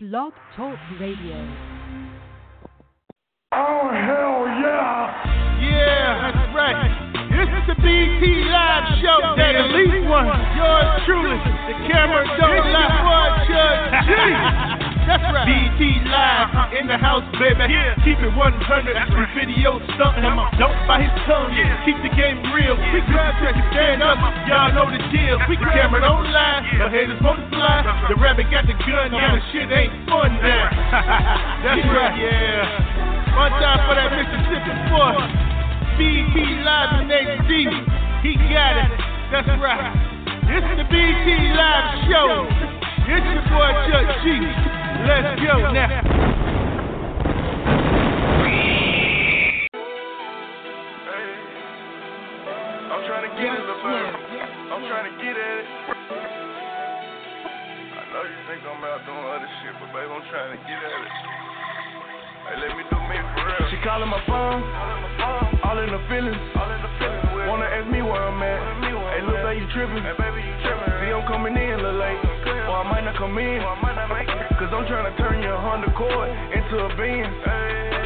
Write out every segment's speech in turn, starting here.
Blog Talk Radio. Oh, hell yeah! Yeah, that's right. This is the BT Live Show that elite one. Yours truly, the camera don't lie, boy, Judge G. That's right. BT Live in the house, baby. Keep it 100. The video stunt him. Don't bite his tongue. Keep the game real. We grab check and stand up. Y'all know the deal. The camera don't lie. The haters won't fly. The rabbit got the gun. Yeah, the shit ain't fun now. That's right. Yeah. One time for that Mississippi boy. BT Live in HD. He got it. That's right. This is the BT Live Show. It's your boy Chuck G. Let's go now. I'm trying to get it, little baby. I'm trying to get at it. I know you think I'm out doing other shit, but baby, I'm trying to get at it. Hey, let me do me for real. She calling my phone, all in the feelings. Wanna ask me where I'm at. Hey, little baby, you tripping? Hey, baby, you tripping? See, I'm coming in a little late, or I might not come in. Cause I'm trying to turn your Honda Accord into a Benz.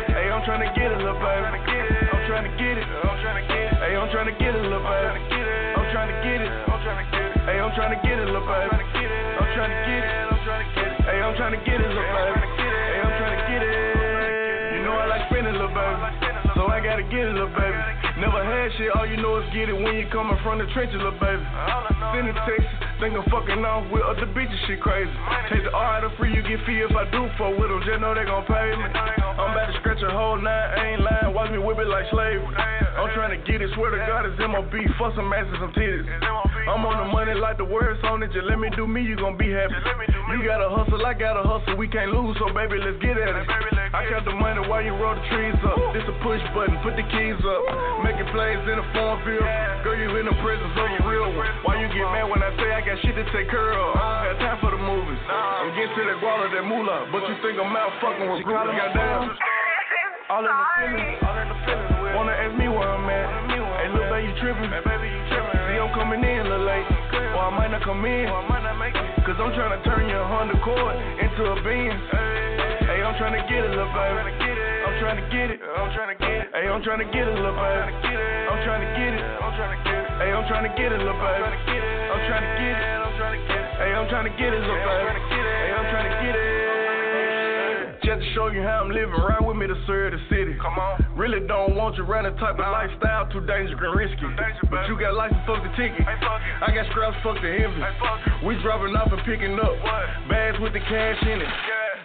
Hey, I'm trying to get it, little baby. I'm trying to get it. I'm trying to get it. Hey, I'm trying to get it, little baby. I'm trying to get it. I'm trying to get it. Hey, I'm trying to get it, little baby. I'm trying to get it. I'm trying to get it. Hey, I'm trying to get it, little baby. Hey, I'm trying to get it. You know I like spending, little baby. So I gotta get it, little baby. Never had shit, all you know is get it when you coming from the trenches, little baby. Send a text, think I'm fucking off with other bitches, shit crazy. Take the R out of free, you get fee if I do fuck with them, just know they gon' pay me. I'm about to scratch a whole nine, ain't lying, watch me whip it like slavery. I'm trying to get it, swear to God it's MOB, fuck some asses, some titties. I'm on the money like the words on it, just let me do me, you gon' be happy. You gotta hustle, I gotta hustle, we can't lose, so baby, let's get at it. I count the money while you roll the trees up. This a push button, put the keys up. Making plays in the farm field. Girl, you in the prisons of a real one. Why you get mad when I say I got shit to take care of? I don't have time for the movies. I'm getting to that guala, that moolah. But you think I'm out fucking with Brooklyn? Goddamn. All in the feelings. All in the feelings. Wanna ask me where I'm at? Hey, little baby, you tripping? Hey, baby, you tripping? See, I'm coming in a little late. Or I might not come in. Or I might not make it. Cause I'm trying to turn your Honda Accord into a Benz. Hey, I'm trying to get it, little baby. I'm trying to get it. I'm trying to get it. Hey, I'm trying to get it, little baby. I'm trying to get it. I'm trying to get it. Hey, I'm trying to get it, little baby. I'm trying to get it. I'm trying to get it. Hey, I'm trying to get it, little baby. Just to show you how I'm living, ride with me to serve the city. Come on. Really don't want you running a type of lifestyle, too dangerous and risky. But you got license, fuck the ticket. I got scraps, fuck the envy. We dropping off and picking up. Bags with the cash in it.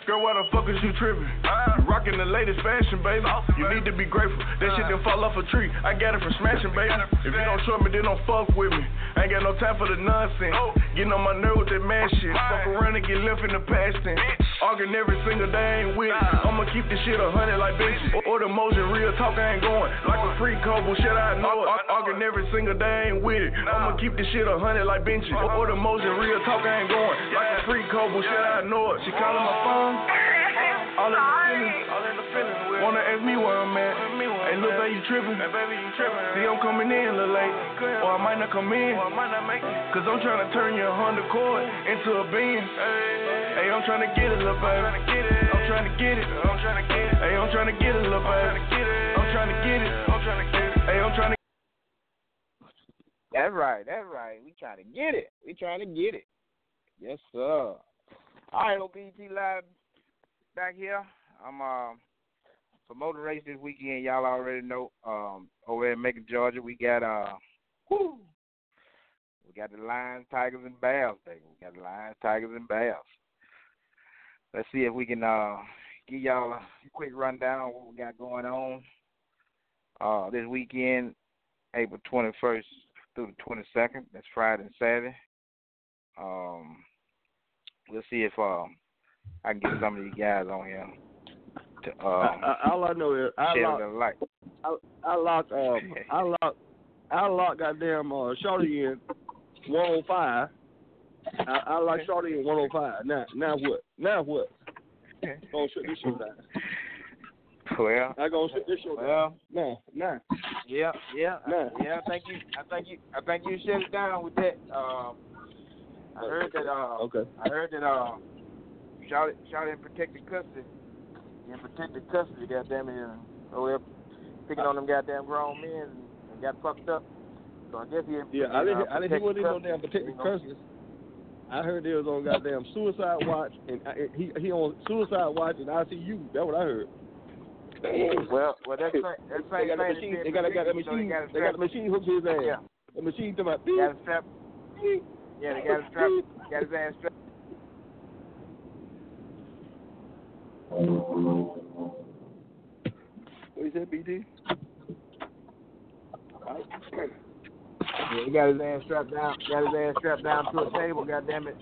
Girl, why the fuck is you tripping? You rocking the latest fashion, baby. You need to be grateful. That shit didn't fall off a tree. I got it from smashing, baby. If you don't trust me, then don't fuck with me. I ain't got no time for the nonsense. Getting on my nerve with that mad shit. Fuck around and get left in the past tense. Arguing every single day, ain't with it. I'ma keep this shit a hundred like bitches. Or the motion, real talk, I ain't going. Like a free code, shit, I know it. Arguing every single day, I ain't with it. I'ma keep this shit a hundred like benches. Or the motion, real talk, I ain't going. Like a free code, shit, I know it. She calling my phone. All in the feelings. All in the feelings. Wanna ask me where I'm at. Hey, look, baby, you trippin'. Hey, baby, you tripping? See, I'm coming in a little late. Or I might not come in. Or I might not make it. Cause I'm trying to turn your Honda Accord into a Benz. Hey, I'm trying to get it, little baby. Trying to get it. I'm trying to get it. Hey, I'm trying to get it, little baby. I'm trying to get it. I'm trying to get it. Hey, I'm trying to That's right. That's right. We trying to get it. We trying to get it. Yes, sir. All right, OBT Live back here. I'm uh, promoting race this weekend. Y'all already know. Um, over in Macon, Georgia, we got uh, whoo, we got the Lions, Tigers, and Bears. Baby. We got the Lions, Tigers, and Bears. Let's see if we can uh give y'all a quick rundown of what we got going on uh this weekend, April 21st through the 22nd. That's Friday and Saturday. Um, let's see if um I can get some of these guys on here to um, I, I, all I know is I shed lock, a light. I, I lock, um, I lock, I lock goddamn uh, Shorty in 105. I, I lock Shorty in 105. Now, now what? Now what? Gonna shut this show down. Well, I gonna shut this show down. well, Now, now, yeah, yeah, now. yeah. I think you, I think you, I think you shut it down with that. Um, I heard that. Uh, Okay. I heard that. Uh, shot it, shot in protected custody. In protected custody, goddamn it. Oh, they're picking on them goddamn grown men and, and got fucked up. So I guess he. Yeah, I didn't. uh, I didn't. He wasn't even on protected damn protected You know? I heard they was on goddamn suicide watch, and I, he he on suicide watch in ICU. That's what I heard. Well, well, that's same, that's They got thing. machine. They got, got the machine. They got the machine hooked to his ass. Yeah. The machine to my Got him strapped. Yeah, they got him strapped. Got his ass strapped. What is that, BD? Yeah, he got his ass strapped down. Got his ass strapped down to a table. Goddamn it,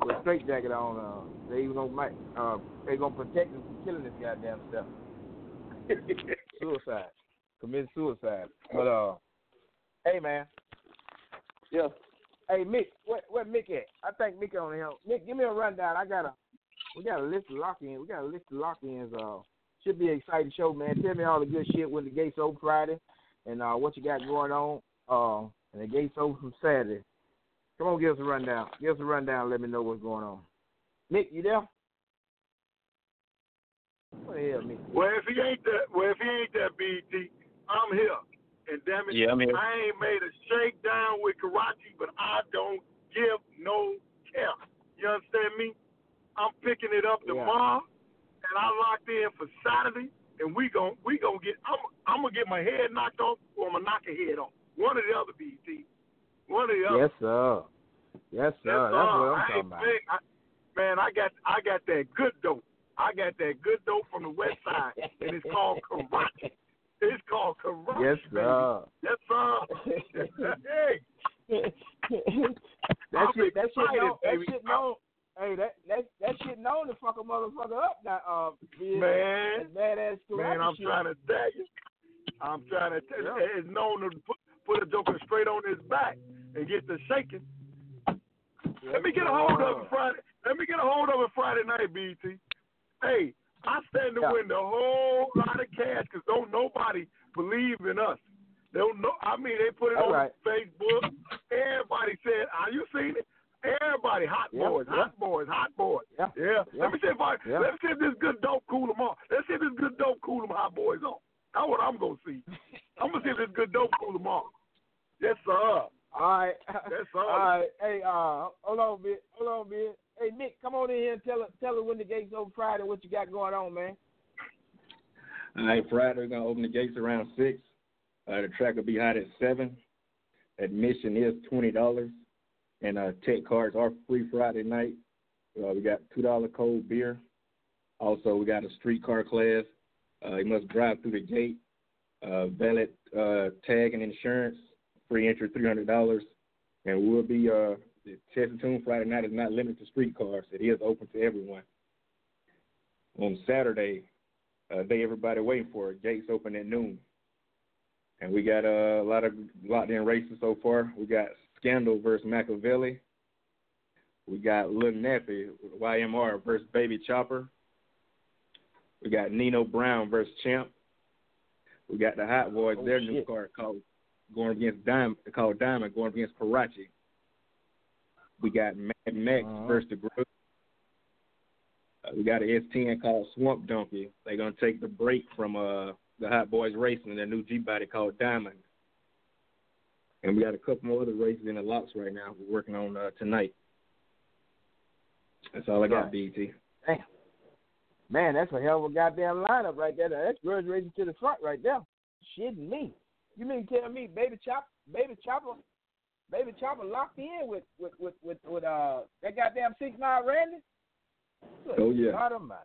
with a straight jacket on. Uh, they even gonna might, uh, they gonna protect him from killing this goddamn stuff. Suicide, commit suicide. But uh, hey man, Yeah. hey Mick, where where Mick at? I think Mick on here. Mick, give me a rundown. I got a, we got a list of lock-ins. We got a list of lock-ins. Uh, should be an exciting show, man. Tell me all the good shit when the gates open Friday, and uh, what you got going on. Uh, and the gates open from Saturday. Come on, give us a rundown. Give us a rundown. Let me know what's going on. Nick, you there? What the hell, Mick? Well, if he ain't that, well, if he ain't that BT, I'm here. And damn it, Yeah, I'm here. I ain't made a shakedown with Karachi, but I don't give no care. You understand me? I'm picking it up Yeah. tomorrow, and I locked in for Saturday, and we gon' we gonna get. I'm I'm gonna get my head knocked off, or I'm gonna knock a head off. One or the other, BT. One or the other. Yes, sir. Yes, sir. That's, That's what I'm I talking about. big. I, man, I got I got that good dope. I got that good dope from the west side, and it's called Karachi. It's called Karachi. Yes, baby. sir. Yes, sir. hey, that I'm shit, that shit, known, that shit known. Hey, that that that shit known to fuck a motherfucker up. That uh, man, that badass man, I'm shit. trying to tell you. I'm trying to tell you. Yeah. It's known to put, put a joker straight on his back and get the shaking. Let me get a hold of it Friday. Let me get a hold of it Friday night, BT. Hey, I stand to Yeah. win the whole lot of cash because don't nobody believe in us. They don't know. I mean, they put it All on right. Facebook. Everybody said, "Are you seen it?" Everybody, hot Yeah, boys, yeah. hot boys, hot boys. Yeah, Yeah. Let me see if I. Let me see if this good dope cool them off. Let's see if this good dope cool them hot boys off. That's what I'm gonna see. I'm gonna see if this good dope cool them off. Yes, sir. All right. Yes, sir. All right. Hey, uh, hold on a bit. Hold on a bit. Hey, Nick, come on in here and tell us tell us when the gates open Friday. What you got going on, man? All right, Friday we're gonna open the gates around six. Uh, the track will be hot at seven. Admission is twenty dollars, and uh, tech cards are free Friday night. Uh, we got two dollar cold beer. Also, we got a streetcar class. Uh, you must drive through the gate. Uh, valid uh, tag and insurance. Free entry three hundred dollars, and we'll be uh, the and Tune Friday night is not limited to streetcars. It is open to everyone. On Saturday, uh, day everybody waiting for it. Gates open at noon, and we got uh, a lot of locked in races so far. We got Scandal versus Machiavelli. We got Lil Nappy YMR versus Baby Chopper. We got Nino Brown versus Champ. We got the Hot Boys, Oh, their new shit. card called going against Diamond, called Diamond, going against Karachi. We got Mad Max Uh-huh. versus the Group. Uh, we got an S10 called Swamp Donkey. They're gonna take the break from uh the Hot Boys Racing, their new G body called Diamond. And we got a couple more other races in the locks right now. We're working on uh, tonight. That's all I got, Right. BT. Damn. Man, that's a hell of a goddamn lineup right there. That's grudge racing to the front right there. Shitting me. You mean tell me Baby Chop Baby Chopper Baby Chopper locked in with with with with, with uh that goddamn six mile Randy? Good Oh, yeah. God Almighty.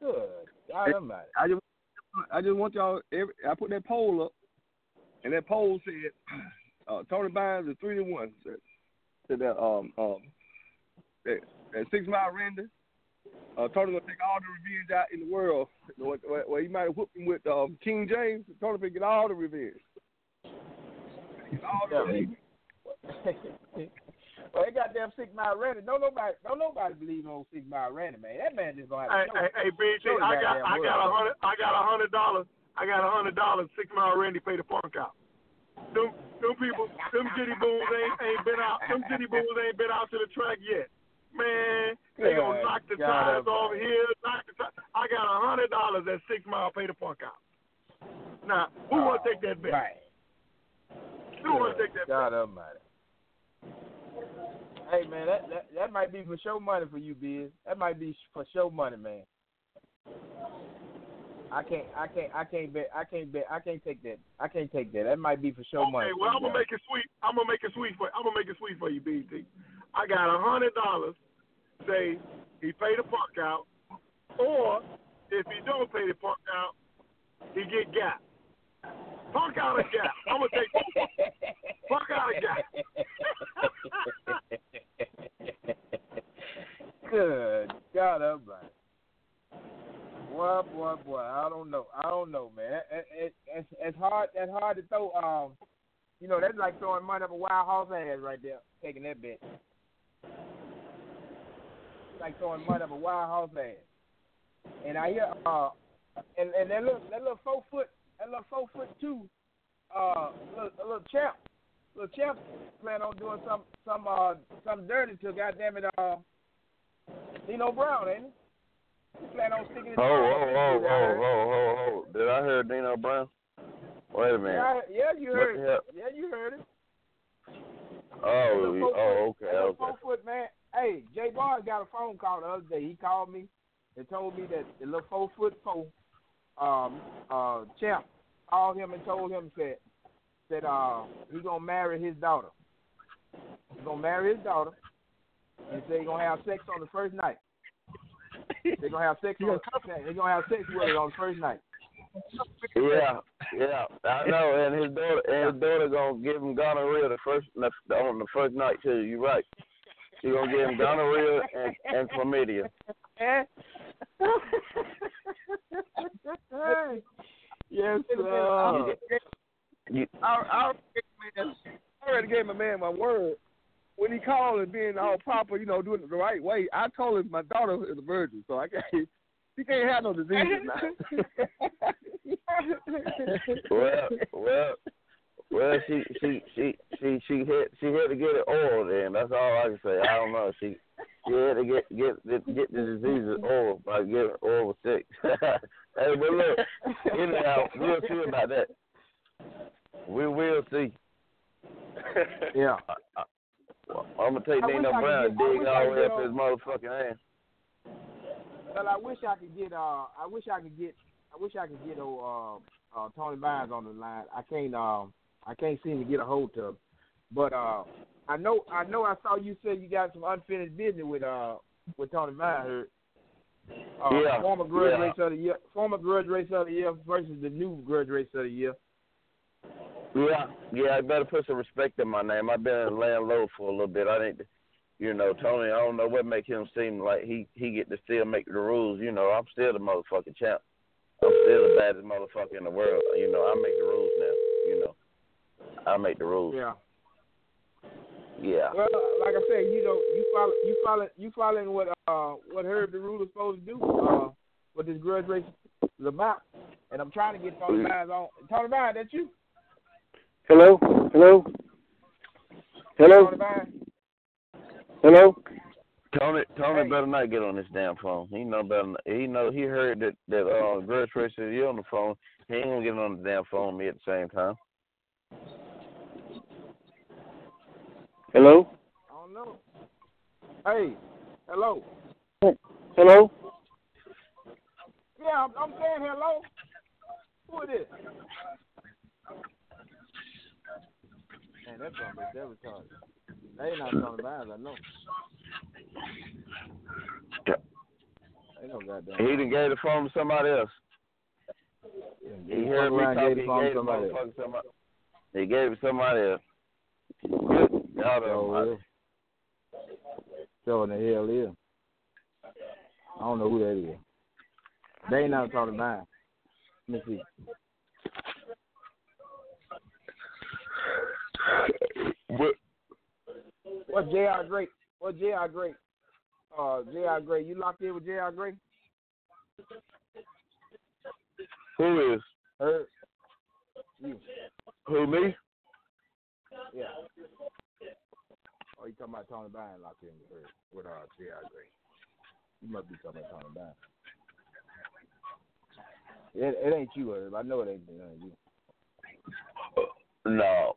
Good God Almighty. I just, I just want y'all. Every, I put that poll up, and that poll said uh, Tony Bynes is three to one. Said, said that um um that, that six mile Randy. Uh, Tony gonna take all the revenge out in the world. Where, where, where he might have whooped him with um, King James. Tony will get all the revenge. Get all the Yeah. revenge. well, that goddamn six mile Randy. Don't nobody don't nobody believe on six mile Randy, man. That man just gonna Hey, have to hey, hey, BT, Show I got, goddamn I got a hundred, I got a hundred dollars. I got a hundred dollars. Six mile Randy paid the funk out. Them, them people, them jitty boons ain't ain't been out. Them jitty boons ain't been out to the track yet. Man, they gonna knock the God tires off here. Knock the tires. I got a hundred dollars at Six Mile Pay to Park out. Now, who want to oh, take that bet? Right. Who want to take that bet? God Almighty. Hey man, that, that that might be for show money for you, Biz. That might be for show money, man. I can't, I can't, I can't bet, I can't bet, I can't take that. I can't take that. That might be for show money. Okay, for well I'm gonna make it sweet. I'm gonna make it sweet for. I'm gonna make it sweet for you, BT. I got a hundred dollars. Say he paid the park out, or if he don't pay the park out, he get gap. Park out a gap. I'm gonna take park out a gap. Good God Almighty. Boy, boy, boy. I don't know. I don't know, man. It, it, it's, it's hard. It's hard to throw. Um, you know, that's like throwing money up a wild horse ass right there. Taking that bet. Like throwing money up a wild horse ass. And I hear, uh, and and that little that little four foot, that little four foot two, uh, little, a little champ, little champ, plan on doing some some uh some dirty to goddamn it uh, Nino Brown, ain't he? He plan on sticking his Oh, oh, oh, shit, I heard. oh, oh, oh, oh. Did I hear Nino Brown? Wait a minute. Yeah, I- yeah, you heard it. Yeah, you heard it. Oh, Little you- four oh, okay, okay. Four foot man. Hey, Jay Barnes got a phone call the other day. He called me and told me that the little four foot four um uh champ called him and told him said that uh he gonna marry his daughter. He gonna marry his daughter and say he gonna have sex on the first night. They're gonna have sex on they gonna have sex with her on the first night. Yeah, yeah, I know. And his daughter, and his daughter gonna give him gonorrhea the first on the first night too. You right. She gonna give him gonorrhea and, and chlamydia. yes, sir. You, I, I, man, I already gave my man my word. When he called and being all proper, you know, doing it the right way, I told him my daughter is a virgin, so I can't. She can't have no diseases now. well, well, well. She, she, she, she, she had, she had to get it oiled. Then that's all I can say. I don't know. She, she had to get get get, get the diseases oiled by getting oil sex. hey, but look, anyhow, we'll see about that. We will see. Yeah. I, I'm gonna take I wish Dino I could Brown and get- dig all the way up his motherfucking ass. Well, I wish I could get. Uh, I wish I could get. I wish I could get old uh, uh, Tony Bynes on the line. I can't. Um, I can't seem to get a hold of. Him. But uh, I know. I know. I saw you said you got some unfinished business with uh with Tony. Heard. Uh, Yeah, Former grudge yeah. race of the year. Former grudge race of the year versus the new grudge race of the year. Yeah, yeah. I better put some respect in my name. I've been laying low for a little bit. I to, you know, Tony. I don't know what make him seem like he he get to still make the rules. You know, I'm still the motherfucking champ. I'm still the baddest motherfucker in the world. You know, I make the rules now. You know, I make the rules. Yeah. Yeah. Well, like I said, you know, you follow, you follow, you following what uh what Herb the Ruler's supposed to do. Uh, what this grudge race is about, and I'm trying to get Tony Bynes on. Tony Bynes, that's you. Hello, hello, hello, Tony Bynes. hello. Tony, Tony Hey. better not get on this damn phone. He know better. Not, he know he heard that that uh, Grudge Race is you on the phone. He ain't gonna get on the damn phone with me at the same time. Hello? I don't know. Hey, hello. Hello? Yeah, I'm, I'm saying hello. Who it is? Man, that's gonna be that retarded. They not Tony Bynes, I know. They no goddamn. He done gave the phone to somebody else. He heard me talking. gave the phone to somebody else. motherfucker somebody. He gave somebody a Good God Oh, Almighty. well. In the hell is. I don't know who that is. They ain't not talking about. Let me see. What? What J.R. Great? What J.R. Great? Uh, J.R. Great. You locked in with J.R. Great? Who is? Her. You. Who me? Yeah. Or you talking about Tony Bynum locked in with, with uh, J.R. Gray? You must be talking about Tony Bynum. It, it ain't you, Herb. I know it ain't uh, you. No.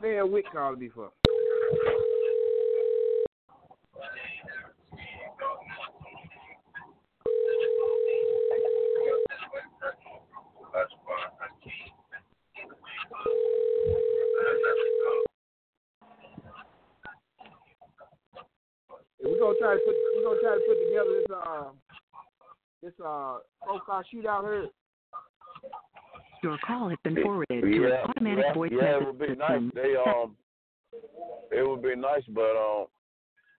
Man, Wick called me for. We're gonna try to put we're gonna try to put together this uh this uh four car shootout here. Your call has been forwarded to an automatic yeah, voice yeah, it message would be system. nice. They um, it would be nice, but um,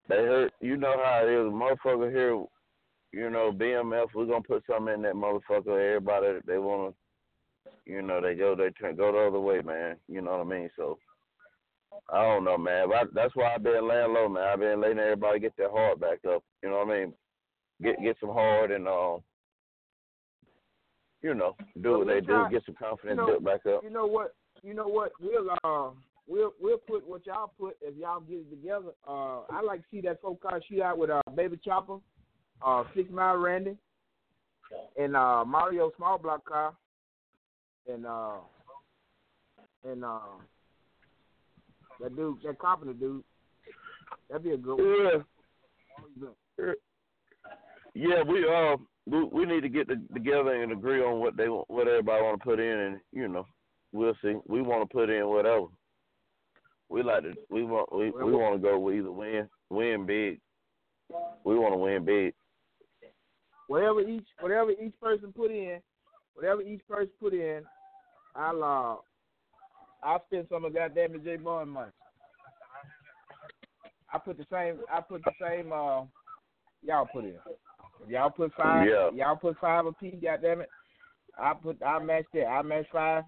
they hurt. You know how it is, motherfucker here. You know, BMF. We're gonna put something in that motherfucker. Everybody, they wanna, you know, they go, they turn, go the other way, man. You know what I mean? So, I don't know, man. But I, that's why I've been laying low, man. I've been letting everybody get their heart back up. You know what I mean? Get get some heart and um, you know, do what they do. Get some confidence you know, back up. You know what? You know what? We'll uh we'll we'll put what y'all put if y'all get it together. Uh, I like to see that four car shoot out with uh Baby Chopper, uh Six Mile Randy, and uh Mario Small Block Car, and uh and uh that dude, that carpenter dude. That'd be a good one. Yeah. Yeah, we uh we, we need to get the, together and agree on what they want, what everybody want to put in, and you know, we'll see. We want to put in whatever. We like to. We want. We we want to go with either win, win big. We want to win big. Whatever each whatever each person put in, whatever each person put in, I'll uh I'll spend some of goddamn J Bond money. I put the same I put the same uh y'all put in. If y'all put five Yeah. y'all put five apiece, goddamn it. I put I match that. I match five.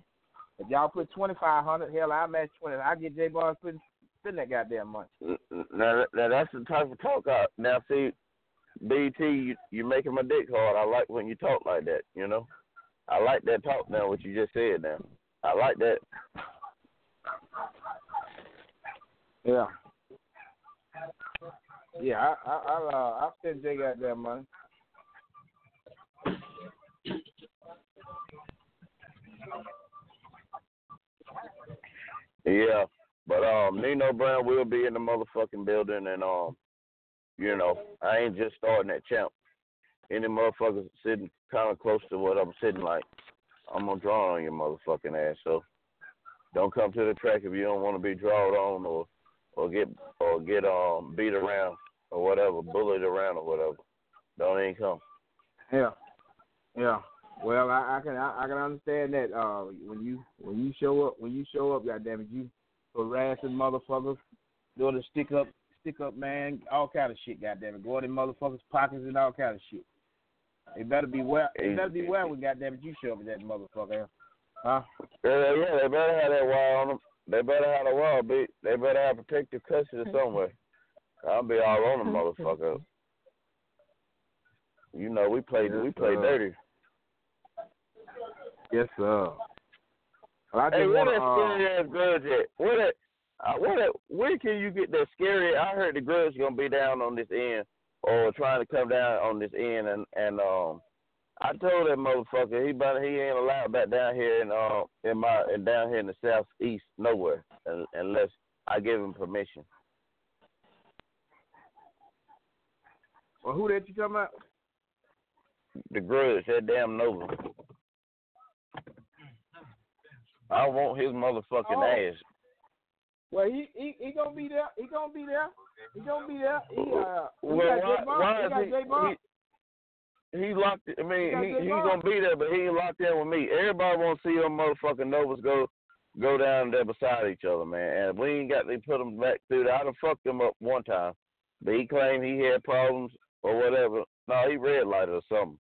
If y'all put twenty five hundred, hell I match twenty. I get J Bond spend spend that goddamn money. Now, now that's the type of talk. I, now, see, BT, you, you're making my dick hard. I like when you talk like that. You know, I like that talk. Now, what you just said. Now, I like that. Yeah. Yeah, I I I'll, uh, I'll spend J goddamn money. Yeah, but um, Nino Brown will be in the motherfucking building, and um, you know, I ain't just starting at champ. Any motherfuckers sitting kind of close to what I'm sitting like, I'm gonna draw on your motherfucking ass. So don't come to the track if you don't want to be drawed on or or get or get um beat around or whatever, bullied around or whatever. Don't even come. Yeah, yeah. Well, I, I can I, I can understand that. Uh, when you when you show up when you show up, goddamn it, you harassing motherfuckers, doing the stick up stick up man, all kind of shit, goddamn it, going in motherfuckers' pockets and all kind of shit. They better be well. They better be well when goddamn it, you show up with that motherfucker. Huh? Yeah, yeah, they better have that wire on them. They better have a wire, be they better have protective custody somewhere. I'll be all on them motherfucker. You know, we play we play sir. dirty. Yes, sir. Well, I just Hey, where wanna, that uh, scary ass grudge at? Where that? Uh, where? Where can you get that scary? I heard the grudge gonna be down on this end, or trying to come down on this end, and and um, I told that motherfucker he but he ain't allowed back down here in uh in my and down here in the southeast nowhere unless I give him permission. well, who that you talking about? The grudge, that damn Nova. I want his motherfucking Oh. ass. Well, he he he gonna be there. He gonna be there. He gonna be there. He uh, he got why, why He got he, he, he locked. I mean, got he he gonna be there, but he ain't locked in with me. Everybody want to see them motherfucking Novas go go down there beside each other, man. And we ain't got to put them back through that. I done fucked him up one time, but he claimed he had problems or whatever. No, he red lighted or something.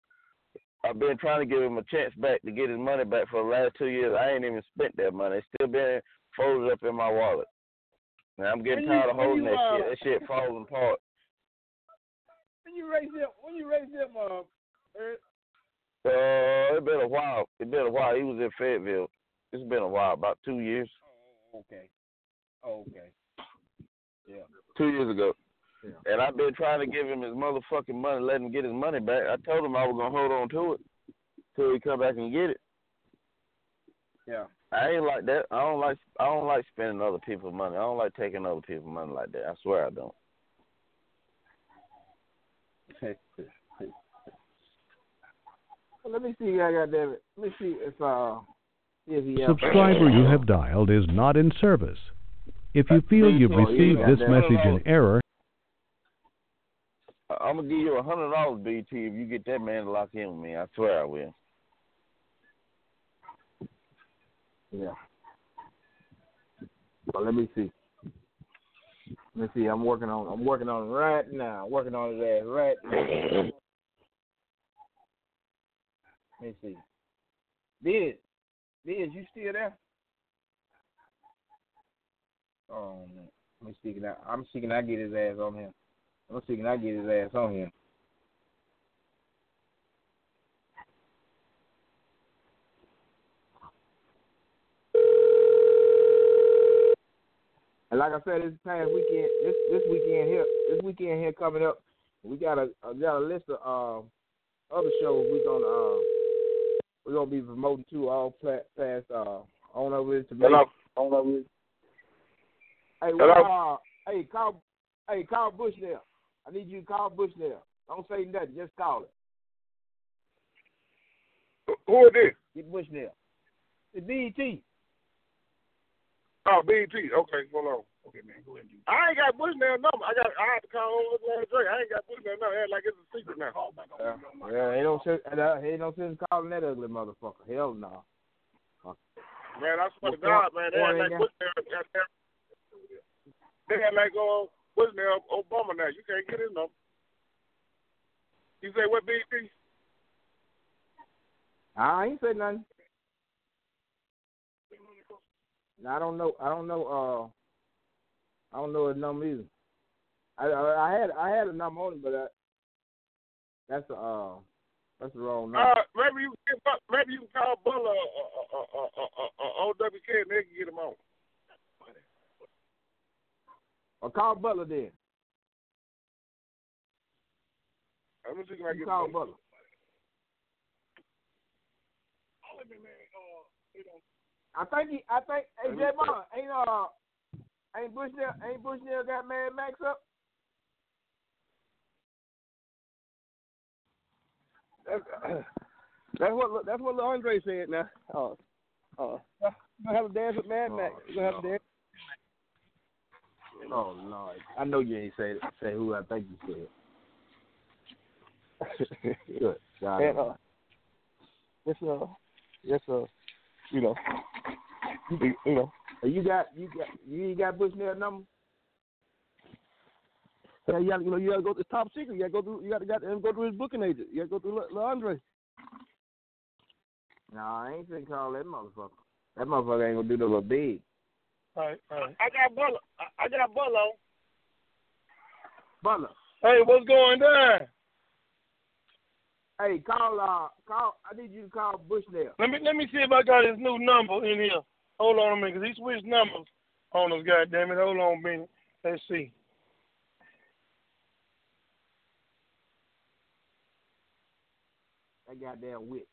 I've been trying to give him a chance back to get his money back for the last two years. I ain't even spent that money. It's still been folded up in my wallet. And I'm getting When you- tired of holding you, that uh, shit. That shit falling apart. When you raise them, when you raise them, uh, Uh, it's been a while. It's been a while. He was in Fayetteville. It's been a while, about two years. Oh, okay. Oh, okay. Yeah. Two years ago. Yeah. And I've been trying to give him his motherfucking money, let him get his money back. I told him I was gonna hold on to it till he come back and get it. Yeah. I ain't like that. I don't like I don't like spending other people's money. I don't like taking other people's money like that. I swear I don't. Let me see. I got David. Let me see if uh if he uh, Subscriber you have dialed is not in service. If you feel you've received this message in error, I'm gonna give you a hundred dollars, BT, if you get that man to lock in with me. I swear I will. Yeah. Well, let me see. Let me see. I'm working on. I'm working on right now. Working on his ass right now. Let me see. Biz, Biz, you still there? Oh man. Let me see. Can I, I'm seeking. I get his ass on him. I'm seeking. I get his ass on him. And like I said, this past weekend, this this weekend here, this weekend here coming up, we got a, got a list of uh, other shows we're gonna uh, we're gonna be promoting to all pla- past uh, on over to Hello. On over. Hey, Hello. uh, hey, call, hey, call Bush there. I need you to call Bush there. Don't say nothing, just call it. Who is this? Get Bush there. It's BET. Oh, BT. Okay, hold on. Okay, man, go ahead. I ain't got Bushnell number. I got. I have to call over last Drake. I ain't got Bushnell number. Act like it's a secret now. Yeah, yeah ain't no sense, uh, ain't no sense calling that ugly motherfucker. Hell no. Man, I swear to God, man, they boy, act ain't like got- Bushnell. They act like uh, Bushnell Obama now. You can't get his number. You say what, BT? I ain't said nothing. No, I don't know. I don't know. Uh, I don't know his number either. I I, I had I had a number on it, but I, that's the uh that's the wrong number. Uh, maybe you can maybe you can call Butler uh, uh, uh, uh, uh, uh, OWK and they can get him on. or call Butler then. Let me see if I get call him. Butler. I think he. I think. Hey, J. Ain't uh, ain't Bushnell, ain't Bushnell got Mad Max up? That's, that's what that's what Andre said. Now, uh, uh, you gonna have a dance with Mad Max. You gonna have a dance. Oh Lord, I know you ain't say say who I think you said. Good. God. and uh, it's uh, yes uh, you know, you, you know. You got you got you ain't got Bushnell number? Yeah, you, gotta, you know, you gotta go. It's top secret. You gotta go through. You gotta, got to go through his booking agent. You gotta go through Lil Lil Andre. No, I ain't finna call that motherfucker. That motherfucker ain't gonna do no little big. All right, all right. I got Butler. I, I got Butler. on. Butler. Hey, what's going on? Hey, call uh call I need you to call Bushnell. Let me let me see if I got his new number in here. Hold on a minute, because he switched numbers on us. Goddamn it! Hold on a minute. Let's see. That goddamn wit.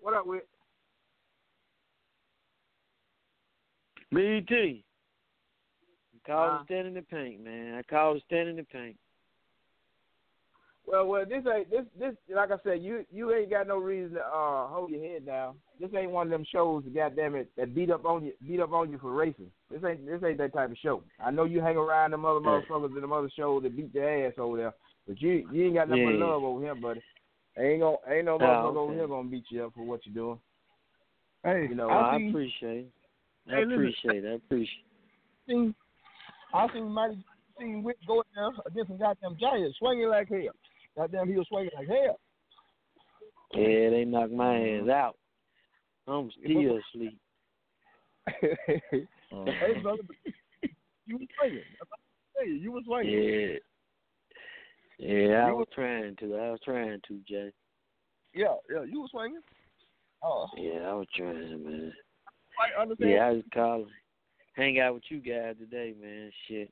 What up, Wit? BT. I called Huh? to in the paint, man. I called to stand in the paint. Well, well, this ain't this this like I said, you you ain't got no reason to uh hold your head down. This ain't one of them shows, goddamn it, that beat up on you beat up on you for racing. This ain't this ain't that type of show. I know you hang around them other motherfuckers in them other shows that beat their ass over there, but you you ain't got nothing but Yeah. love over here, buddy. Ain't gonna ain't no Oh, motherfucker over okay. here gonna beat you up for what you're doing. Hey, You know, Oh, I appreciate. I Hey, listen. appreciate it. I appreciate seen, I seen mighty seen Wick go in there against some goddamn giants, swinging like hell. Goddamn, he was swinging like hell. Yeah, they knocked my ass out. I'm still asleep. hey, uh-huh. brother, you was swinging. I you, you was swinging. Yeah. Yeah, I You was trying to. I was trying to, Jay. Yeah, yeah, you was swinging. Oh, Yeah, I was trying, man. I understand. Yeah, I was calling. Hang out with you guys today, man. Shit.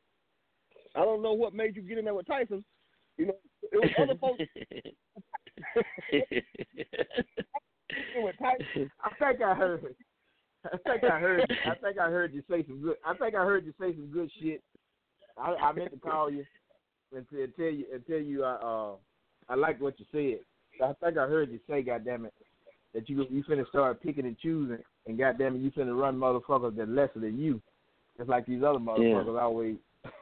I don't know what made you get in there with Tyson. You know, it was other folks. I think I heard. I think I heard. I think I heard you say some good. I think I heard you say some good shit. I, I meant to call you and, to, and tell you and tell you I uh I liked what you said. I think I heard you say, goddamn it, that you you finna start picking and choosing, and goddamn it, you finna run motherfuckers that lesser than you, just like these other motherfuckers always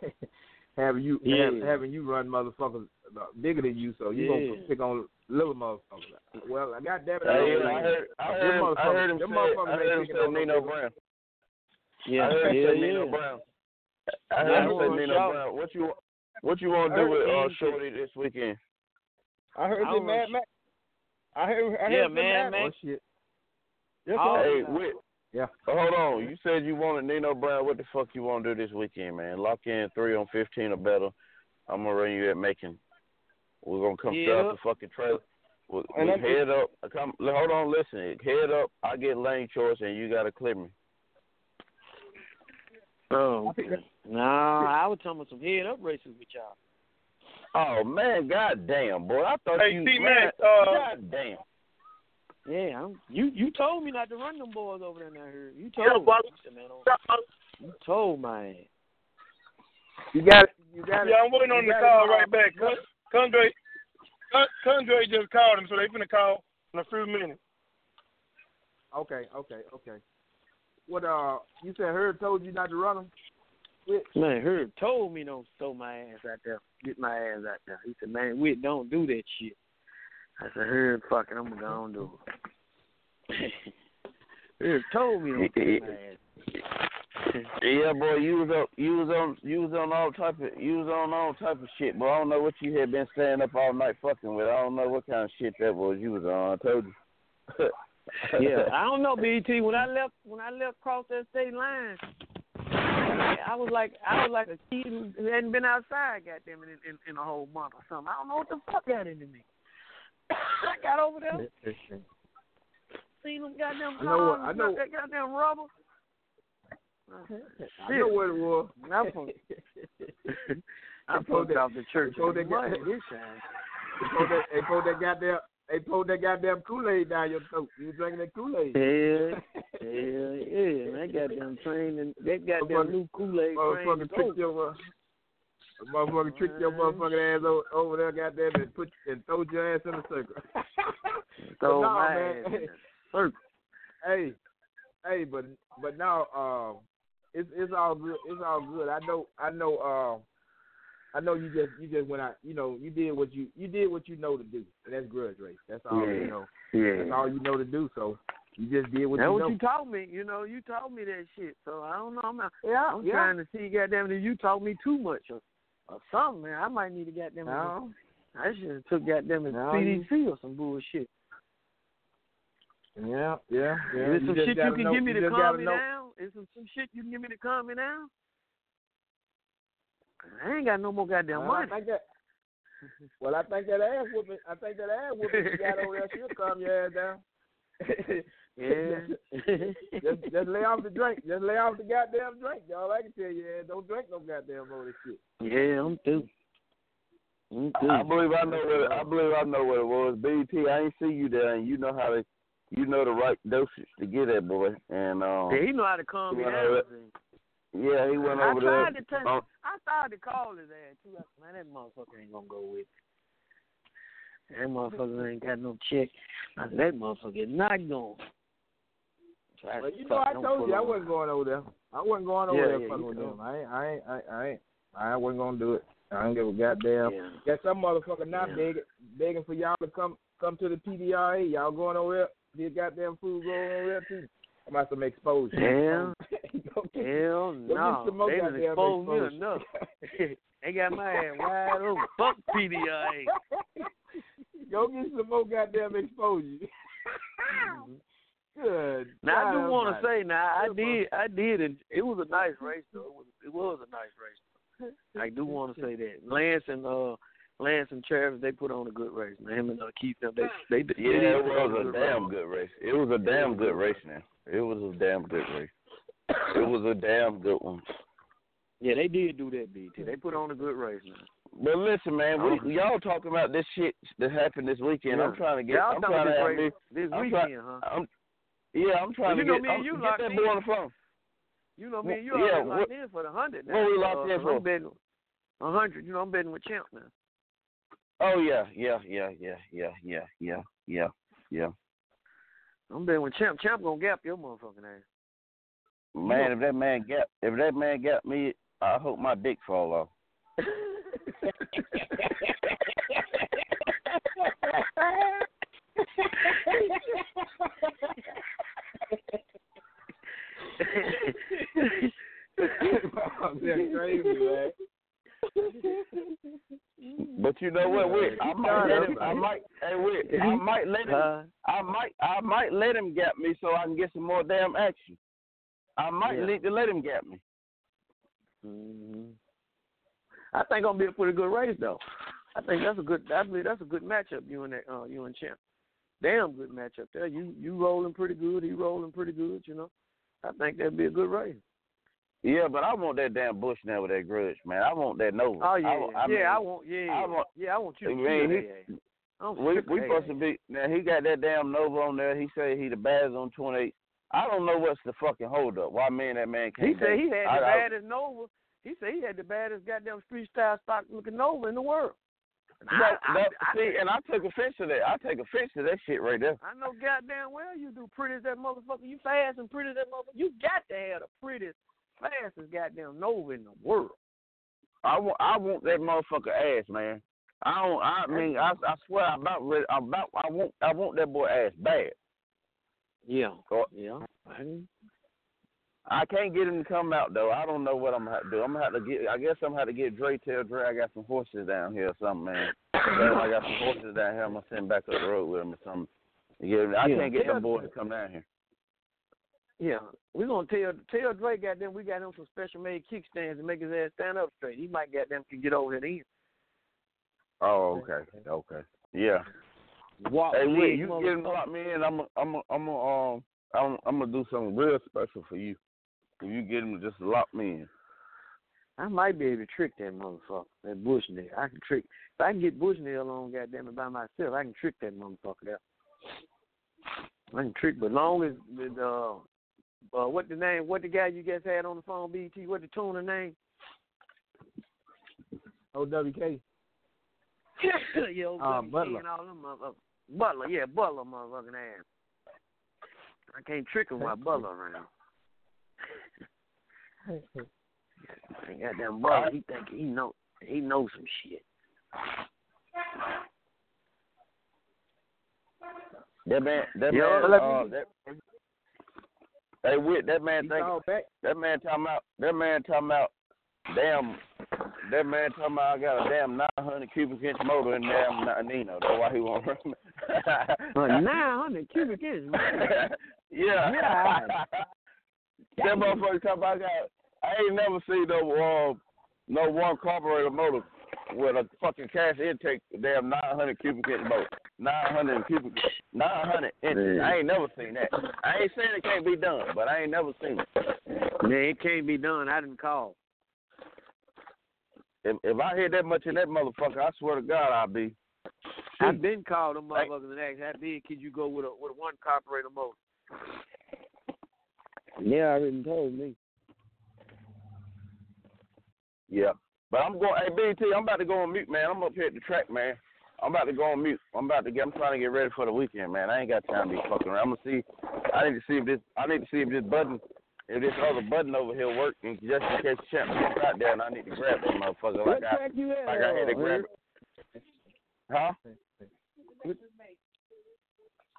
having you Yeah. have, having you run motherfuckers uh, bigger than you, so you Yeah. gonna pick on little motherfuckers. Well, goddamn it, Hey, I, I don't heard, I heard, I motherfuckers- heard him them say, motherfuckers I ain't heard him say Nino. Brown. yeah, I heard him yeah, say Nino yeah. Brown. I heard him say Nino. Brown. What you what you want to do heard with uh, Shorty this weekend? I heard I you Mad Max. I heard. I heard Yeah, you Mad Mad Max. Oh shit. Yes, Oh. Hey, yeah. Whit. Yeah. Hold on. You said you wanted Nino Brown. What the fuck you want to do this weekend, man? Lock in three on fifteen or better. I'm gonna run you at Macon. We're gonna come straight Yeah. off the fucking trailer. We, we I'm- head up. Come, hold on, listen. Head up. I get lane choice, and you gotta clear me. Oh, okay. No, I was talking about some head up races with y'all. Oh man, goddamn, boy! I thought Hey, you. T-Mac, uh, goddamn. Yeah, I'm, you you told me not to run them boys over there. I heard you told but- me. I said, man, you told my ass. You got it. You got it. Yeah, I'm waiting on You the got it, call right back. Con- Condre, Con- Condre just called him, so they finna call in a few minutes. Okay, okay, okay. What uh? You said Herb told you not to run them. Man, Herb told me don't throw my ass out there, get my ass out there. He said, man, Whit, don't do that shit. I said, here, fuck it, I'm gonna do it. Herb told me my. Yeah, boy, you was on, you was on, you was on all type of, you was on all type of shit, boy. I don't know what you had been staying up all night fucking with. I don't know what kind of shit that was you was on. I told you. yeah, I don't know, BT. When I left, when I left across that state line, I was like, I was like a kid who hadn't been outside, goddamn it, in, in, in a whole month or something. I don't know what the fuck got into me. I got over there, seen them goddamn I know what- cars, I know- that goddamn rubber. I know what it was. I'm from, I'm pulled from the church. they pulled that-. They pulled that, they pulled that goddamn. They pulled that goddamn Kool Aid down your throat. You drinking that Kool Aid. Yeah, yeah, yeah. That goddamn train and that goddamn new Kool Aid train. Motherfucker over. your uh, motherfucker tricked your motherfucking ass over, over there, goddamn, and put and throw your ass in a circle. Throw But nah, my man. ass in circle. hey, hey, but but now um, it's it's all good. It's all good. I know. I know. Um, I know you just you just went out. You know, you did what you you did what you know to do, and that's grudge race. That's all Yeah. you know. Yeah. That's all you know to do. So you just did what you know. That's you what know. you taught me. You know, you taught me that shit. So I don't know. I'm, not, yeah, I'm yeah. trying to see, goddamn it, you taught me too much or, something, man. I might need to get them. No. I should have took goddamn No, CDC or some bullshit. Yeah, yeah, yeah. Is there some shit you can know- give me to calm me know- down? Is there some shit you can give me to calm me down? I ain't got no more goddamn Well, I money. think that. Well, I think that ass whooping. I think that ass whooping you got over there should calm your ass down. Yeah. just, just lay off the drink. Just lay off the goddamn drink. Y'all, I can tell you, ass, don't drink no goddamn more of this shit. Yeah, I'm through. I'm through. I believe I know what I believe I know what it was. BT, I ain't see you there, and you know how to, you know the right dosage to get that boy. And um, Yeah, he know how to calm me down. yeah, he went I over tried there. to touch. on- I tried to call his ass too. Man, that motherfucker ain't gonna go with. me. That motherfucker ain't got no check. I said, that motherfucker is not going. Well, you know, I told you I wasn't going over there. I wasn't going over Yeah, there yeah, fucking with them. I ain't, I ain't, I, I ain't, I wasn't gonna do it. I don't give a goddamn. Yeah. Got some motherfucker not Yeah. begging, begging for y'all to come, come to the PDRA. Y'all going over there? This goddamn food going over there too. I'm about to expose you. Hell, hell no. They done exposed me enough. they got my ass wide open. Fuck PDRA. Go get some more goddamn exposure. Mm-hmm. Good. Now I do want to say, now I did, I did, and it was a nice race though. It was, it was a nice race. I do want to say that Lance and uh Lance and Travis, they put on a good race, man. Him and uh, Keith, them, they they they Yeah, did it was a good damn race. good race. It was a damn good race now. It was a damn good race. It was a damn good one. Yeah, they did do that, BT. They put on a good race, man. But listen, man, Oh. we y'all talking about this shit that happened this weekend. I'm trying to get. Y'all I'm trying to this have race me. this I'm weekend, try- huh? I'm, yeah, I'm trying you to know get, me and you get locked that in. boy on the phone. You know me and you Yeah, already locked what- in for the hundred now. what we locked uh, in for? I'm betting a hundred. You know, I'm betting with Champ now. Oh yeah, yeah, yeah, yeah, yeah, yeah, yeah, yeah, yeah. I'm betting with Champ. Champ gonna gap your motherfucking ass. Man, if that man got if that man got me, I hope my dick fall off. That's crazy, man. But you know what, Whit? I might let him. I might. Hey, Whit, I might let him. I might. I might let him get me so I can get some more damn action. I might Yeah. need to let him get me. hmm I think gonna be a pretty good race though. I think that's a good. I believe that's a good matchup. You and that. Uh, you and Champ. Damn good matchup there. You you rolling pretty good. He rolling pretty good. You know. I think that'd be a good race. Yeah, but I want that damn Bush now with that grudge, man. I want that Nova. Oh yeah, I, want- I yeah. mean, I want. Yeah, I want- yeah. I want you to I mean, he- We we supposed to be now. He got that damn Nova on there. He said he the baddest on twenty eight. I don't know what's the fucking hold up. Why me and that man can't? He said he had I- the baddest Nova. He said he had the baddest goddamn street style stock looking Nova in the world. I, That, I, that, I, see, and I took offense to that. I take offense to that shit right there. I know goddamn well you do pretty as that motherfucker. You fast and pretty as that motherfucker. You got to have the prettiest, fastest goddamn Nova in the world. I want, I want that motherfucker ass, man. I don't. I mean, I, I swear, I'm about, ready, I'm about. I want, I want that boy ass bad. Yeah. Yeah. I can't get him to come out though. I don't know what I'm gonna have to do. I'm gonna have to get. I guess I'm gonna have to get Dre. Tell Dre I got some horses down here or something, man. I got some horses down here. I'm gonna send back up the road with him or something. I Yeah. can't get them boys to come down here. Yeah. We're gonna tell tell Dre goddamn we got him some special made kickstands to make his ass stand up straight. He might goddamn can get over here then. Oh, okay, okay, yeah. Walk Hey, wait, you get him lock me in. I'm, a, I'm, a, I'm, a, um, I'm, I'm gonna do something real special for you. If you get him to just lock me in. I might be able to trick that motherfucker, that Bushnell. I can trick. If I can get Bushnell on, goddamn it, by myself, I can trick that motherfucker there. I can trick, but long as the uh, uh, what the name, what the guy you just had on the phone, BT, what the tuner name? OWK. yeah, old Uh, WK Butler. and all them motherfuckers. Butler, yeah, Butler, motherfucking ass. I can't trick him while Butler around. Ain't goddamn Butler, he think he know he knows some shit. That man, that Yeah, man, uh, me- that, hey, Whit, that man He think, that man talking about, that man talking about, damn, that man talking about I got a damn 900 cubic inch motor in damn Nino. That's why he won't run. Nine hundred cubic inches, man. yeah. Yeah. That motherfucker about I got. I ain't never seen no uh, no one carburetor motor with a fucking cash intake damn 900 cubic inch motor. 900 cubic, 900 inches. I ain't never seen that. I ain't saying it can't be done, but I ain't never seen it. Man, it can't be done. I didn't call. If if I hear that much in that motherfucker, I swear to God I'll be. I've been called them motherfuckers and asked how big could you go with a with a one carburetor motor. Yeah, I already told me. Yeah. But I'm going. Hey BT, I'm about to go on mute, man. I'm up here at the track, man. I'm about to go on mute. I'm about to get. I'm trying to get ready for the weekend, man. I ain't got time to be fucking around. I'm gonna see. I need to see if this. I need to see if this button, if this other button over here work, and just in case champ gets out there, and I need to grab that motherfucker What like I, track you at? like I had to grab it. Huh?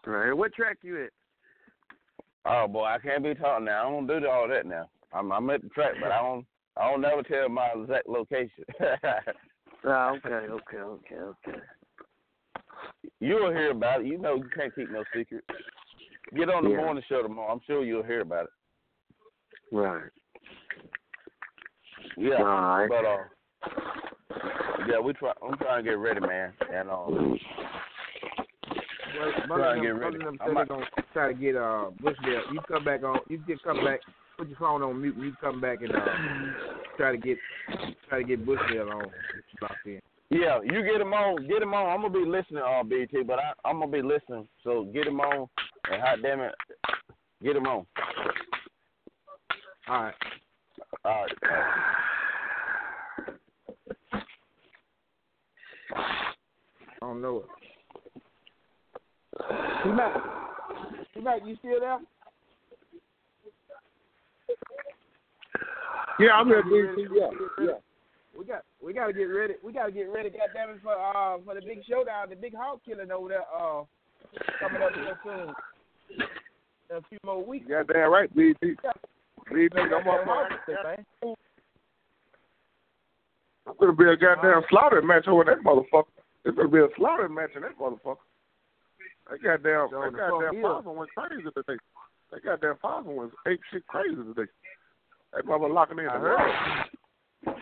Right. What track you at? Oh boy, I can't be talking now. I don't do all that now. I'm I'm at the track, but I don't. I don't never tell my exact location. Oh, okay, okay, okay, okay. You'll hear about it. You know you can't keep no secret. Get on the Yeah. morning show tomorrow. I'm sure you'll hear about it. Right. Yeah. All right. But uh Yeah, we try. I'm trying to get ready, man. And um, Well, Try Mother and get ready. Them said might- gonna try to get uh Bushdale. You come back on. You just come back. Put your phone on mute. You come back and uh try to get try to get Bushdale on. Locked in. yeah, you get him on. Get him on. I'm gonna be listening, uh, BT, but I, I'm gonna be listening. So get him on, and hot damn it, get him on. All right. All right. I don't know it. T Mac, you still there? Yeah, I'm here, BT. Yeah, yeah. We got we gotta get ready. We gotta get ready, goddamn it, for uh for the big showdown, the big hog killing over there, uh coming up real soon. In a few more weeks. Yeah, Goddamn right, BT. BT, Goddamn I'm up hog there. killing. It's gonna be a goddamn slaughter match over that motherfucker. It's gonna be a slaughter match in that motherfucker. That goddamn, So that goddamn is? Went crazy today. That goddamn Fonzo went ape shit crazy today. That mother locking in I the heard wall.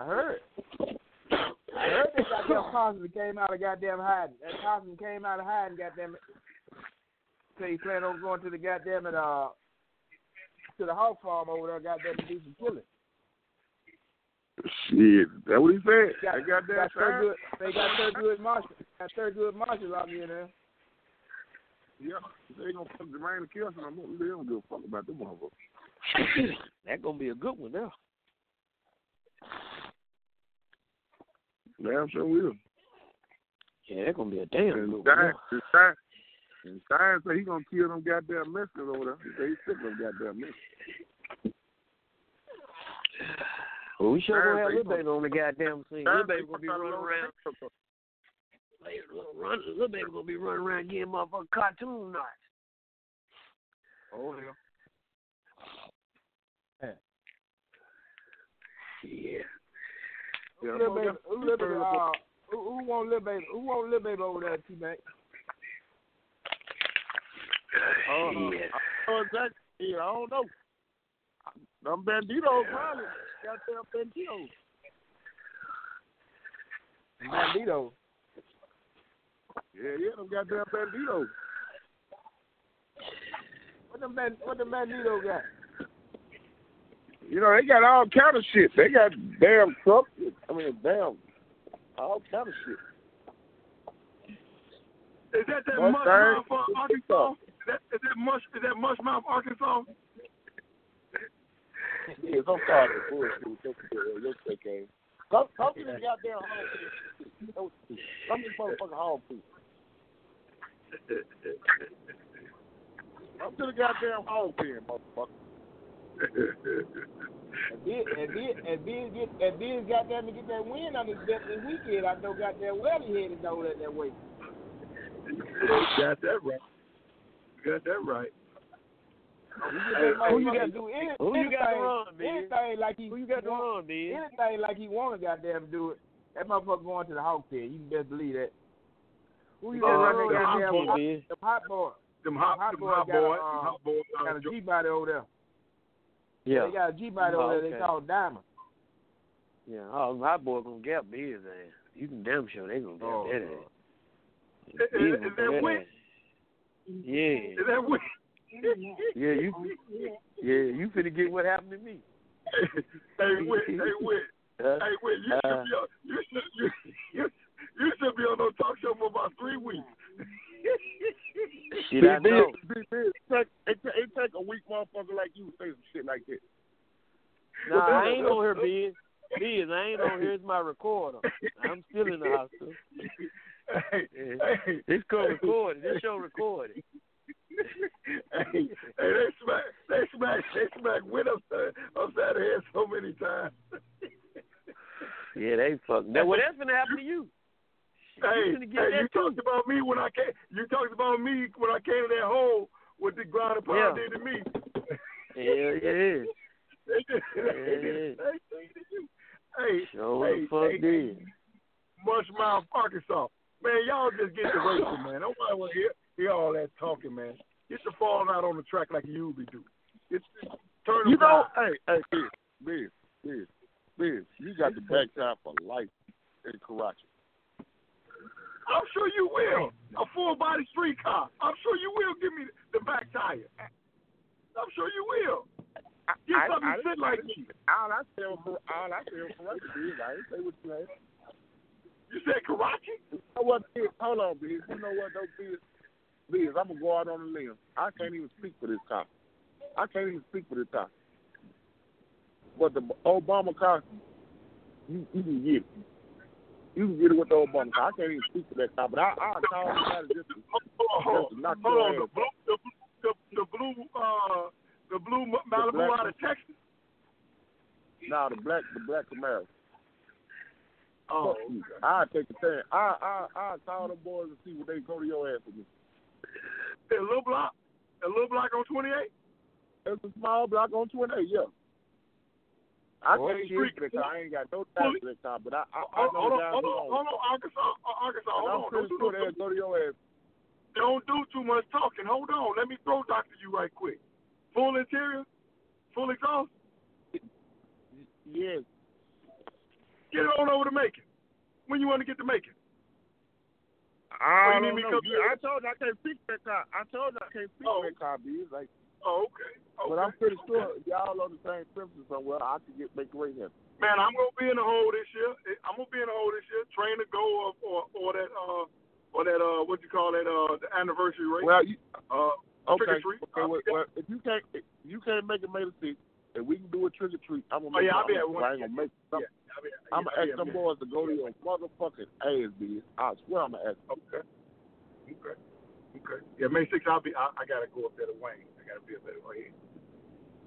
I heard. I heard that goddamn Cosby came out of goddamn hiding. That Cosby came out of hiding, goddamn it. Say he planned on going to the goddamn it, uh to the hog farm over there, goddamn to do some killing. Shit, that what he said. They Got, that got time. Thurgood, they got Thurgood Marshall. Got Thurgood Marshall locked in there. Yeah, they gonna fuck Jermaine and kill no more. They don't give a fuck about them motherfuckers. That gonna be a good one now. Damn sure will. Yeah, that gonna be a damn And good one. Stein, now. and Stein, and Stein said he gonna kill them goddamn Mexicans over there. He said he's sick of them goddamn Mexicans. Well, we sure Stein gonna have said he Lil Baby on the goddamn scene. Stein Lil Baby gonna be running around. Mexico. Lil Baby gonna be running around getting motherfucking cartoon knives. Oh hell. Yeah. Yeah, Lil I'm baby, gonna- who, baby, uh, who, who want Lil Baby? Who want Lil Baby over there, T Mac? Uh, yeah. I know exactly. Yeah, I don't know. Them banditos probably. Goddamn banditos. Bandito. Yeah, yeah, them goddamn banditos. What them band, what them Bandito got? You know, they got all kind of shit. They got damn trucks. I mean, damn, all kind of shit. Is that that Mustang. Mushmouth uh, Arkansas? Is that, is that Mush? Is that Mushmouth Arkansas? Yes, I'm sorry for bullshit with your, your, your fake ass. Come, come to this goddamn hog pen. Come to this motherfucking hog pen. Come to the goddamn hog pen, motherfucker. And Biz, and Biz, and Biz get, and Biz got them to get that win on his belt this weekend. I know goddamn well he headed over that, that way. got that right. Got that right. Hey, who you got got- do any, who you got to anything- run, Biz? Anything like he Who you got to want, run, Biz? anything like he want to goddamn do it. That motherfucker going to the hog pen. You can best believe that. Who you Uh, got run the that hot goddamn boy. Biz? the hot boy? Them hot, Hot them boy hot got a, boys, uh, them hot boys. Got Uh, a G body over there. Yeah. They got a G body Oh, over there. They okay. call Diamond. Yeah. Oh, my boy gonna gap Biz ass. You can damn sure they gonna gap Oh, that Lord. ass. Is, is, is that that Wick? Yeah. Is that Wick? Yeah, you. Yeah, you finna get what happened to me. hey, Wick. Hey, Wick. Huh? Hey, Wick. You should Uh, be on. You should. You, you, you should be on no talk show for about three weeks. Shit, I know. big, big. It take, it, it take a weak motherfucker like you to say some shit like that. Nah, I ain't on here, Biz. Biz, I ain't on here. It's my recorder. I'm still in the hospital. hey, Yeah. hey, This co recorded. This show recorded. Hey, hey, they smack, they smack, they smack went upside, upside the head so many times. Yeah, they fucking. That, well, that's gonna happen to you. Hey, you finna get hey, you too. talked about me when I came. You talked about me when I came to that hole with the ground and pound Yeah. did to me. Yeah, yeah. They did, they did the same thing to you. Hey, Sure hey, the fuck hey, did. Mushmouth, Arkansas. Man, y'all just get the racing, man. Nobody want to hear, hear all that talking, man. Get the falling out on the track like you usually do. It's, turn You know, hey, hey, Biz, Biz, Biz, Biz, you got the backside for life. in Karachi. I'm sure you will. A full body street car. I'm sure you will give me the back tire. I'm sure you will. Get I- something I- to fit I- like me. All I said was all I said was Karachi. Biz. I didn't say what you had. You said Karachi? You know what, Biz? Hold on, Biz. You know what, though, Biz? Biz, I'm gonna go out on a limb. I can't even speak for this cop. I can't even speak for this car. But the Obama cop, you, you can get it. You can get it with the Obama car. I can't even speak for that cop. but I I call somebody just to, just to on, knock hold your on. ass The blue, the, the, the blue, uh, the blue Malibu black out of Texas. Now the black the black Camaro. Oh. I take a stand. I I I call them boys and see what they go to your ass for me. A little block, a little block on 28. It's a small block on twenty eight, yeah. I Boy, can't street- speak for. I ain't got no time for that car, but I I, I Hold, know hold on, hold on, hold on, Arkansas, uh, Arkansas, hold I'm on. Don't do, sure no- they'll go to your ass. don't do too much talking. Hold on. Let me throw doctor you right quick. Full interior, full exhaust. Yes. Get it on over to Macon. When you want to get to Macon? I you don't know. I told you I can't speak that car. I told you I can't speak for that car, B. Like, Oh, okay. but I'm pretty sure if y'all on the same premises somewhere. I could get make right here. Man, I'm gonna be in the hole this year. I'm gonna be in the hole this year. Train to go or or, or that uh or that uh what you call that uh the anniversary race. Well, you, uh okay. trick or treat. Okay. Well, well, if you can't, if you can't make it May the sixth, and we can do a trick or treat, I'm Oh, gonna make yeah, I'll it. be at I'm, one. I ain't gonna make it. Yeah, I'll be, I'm gonna ask them boys to go to your motherfucking ass, bitch. I swear I'm gonna ask. Them. Okay. Okay. Okay. Yeah, May 6th, I'll be. I, I gotta go up there to Wayne. I gotta be up there to Wayne.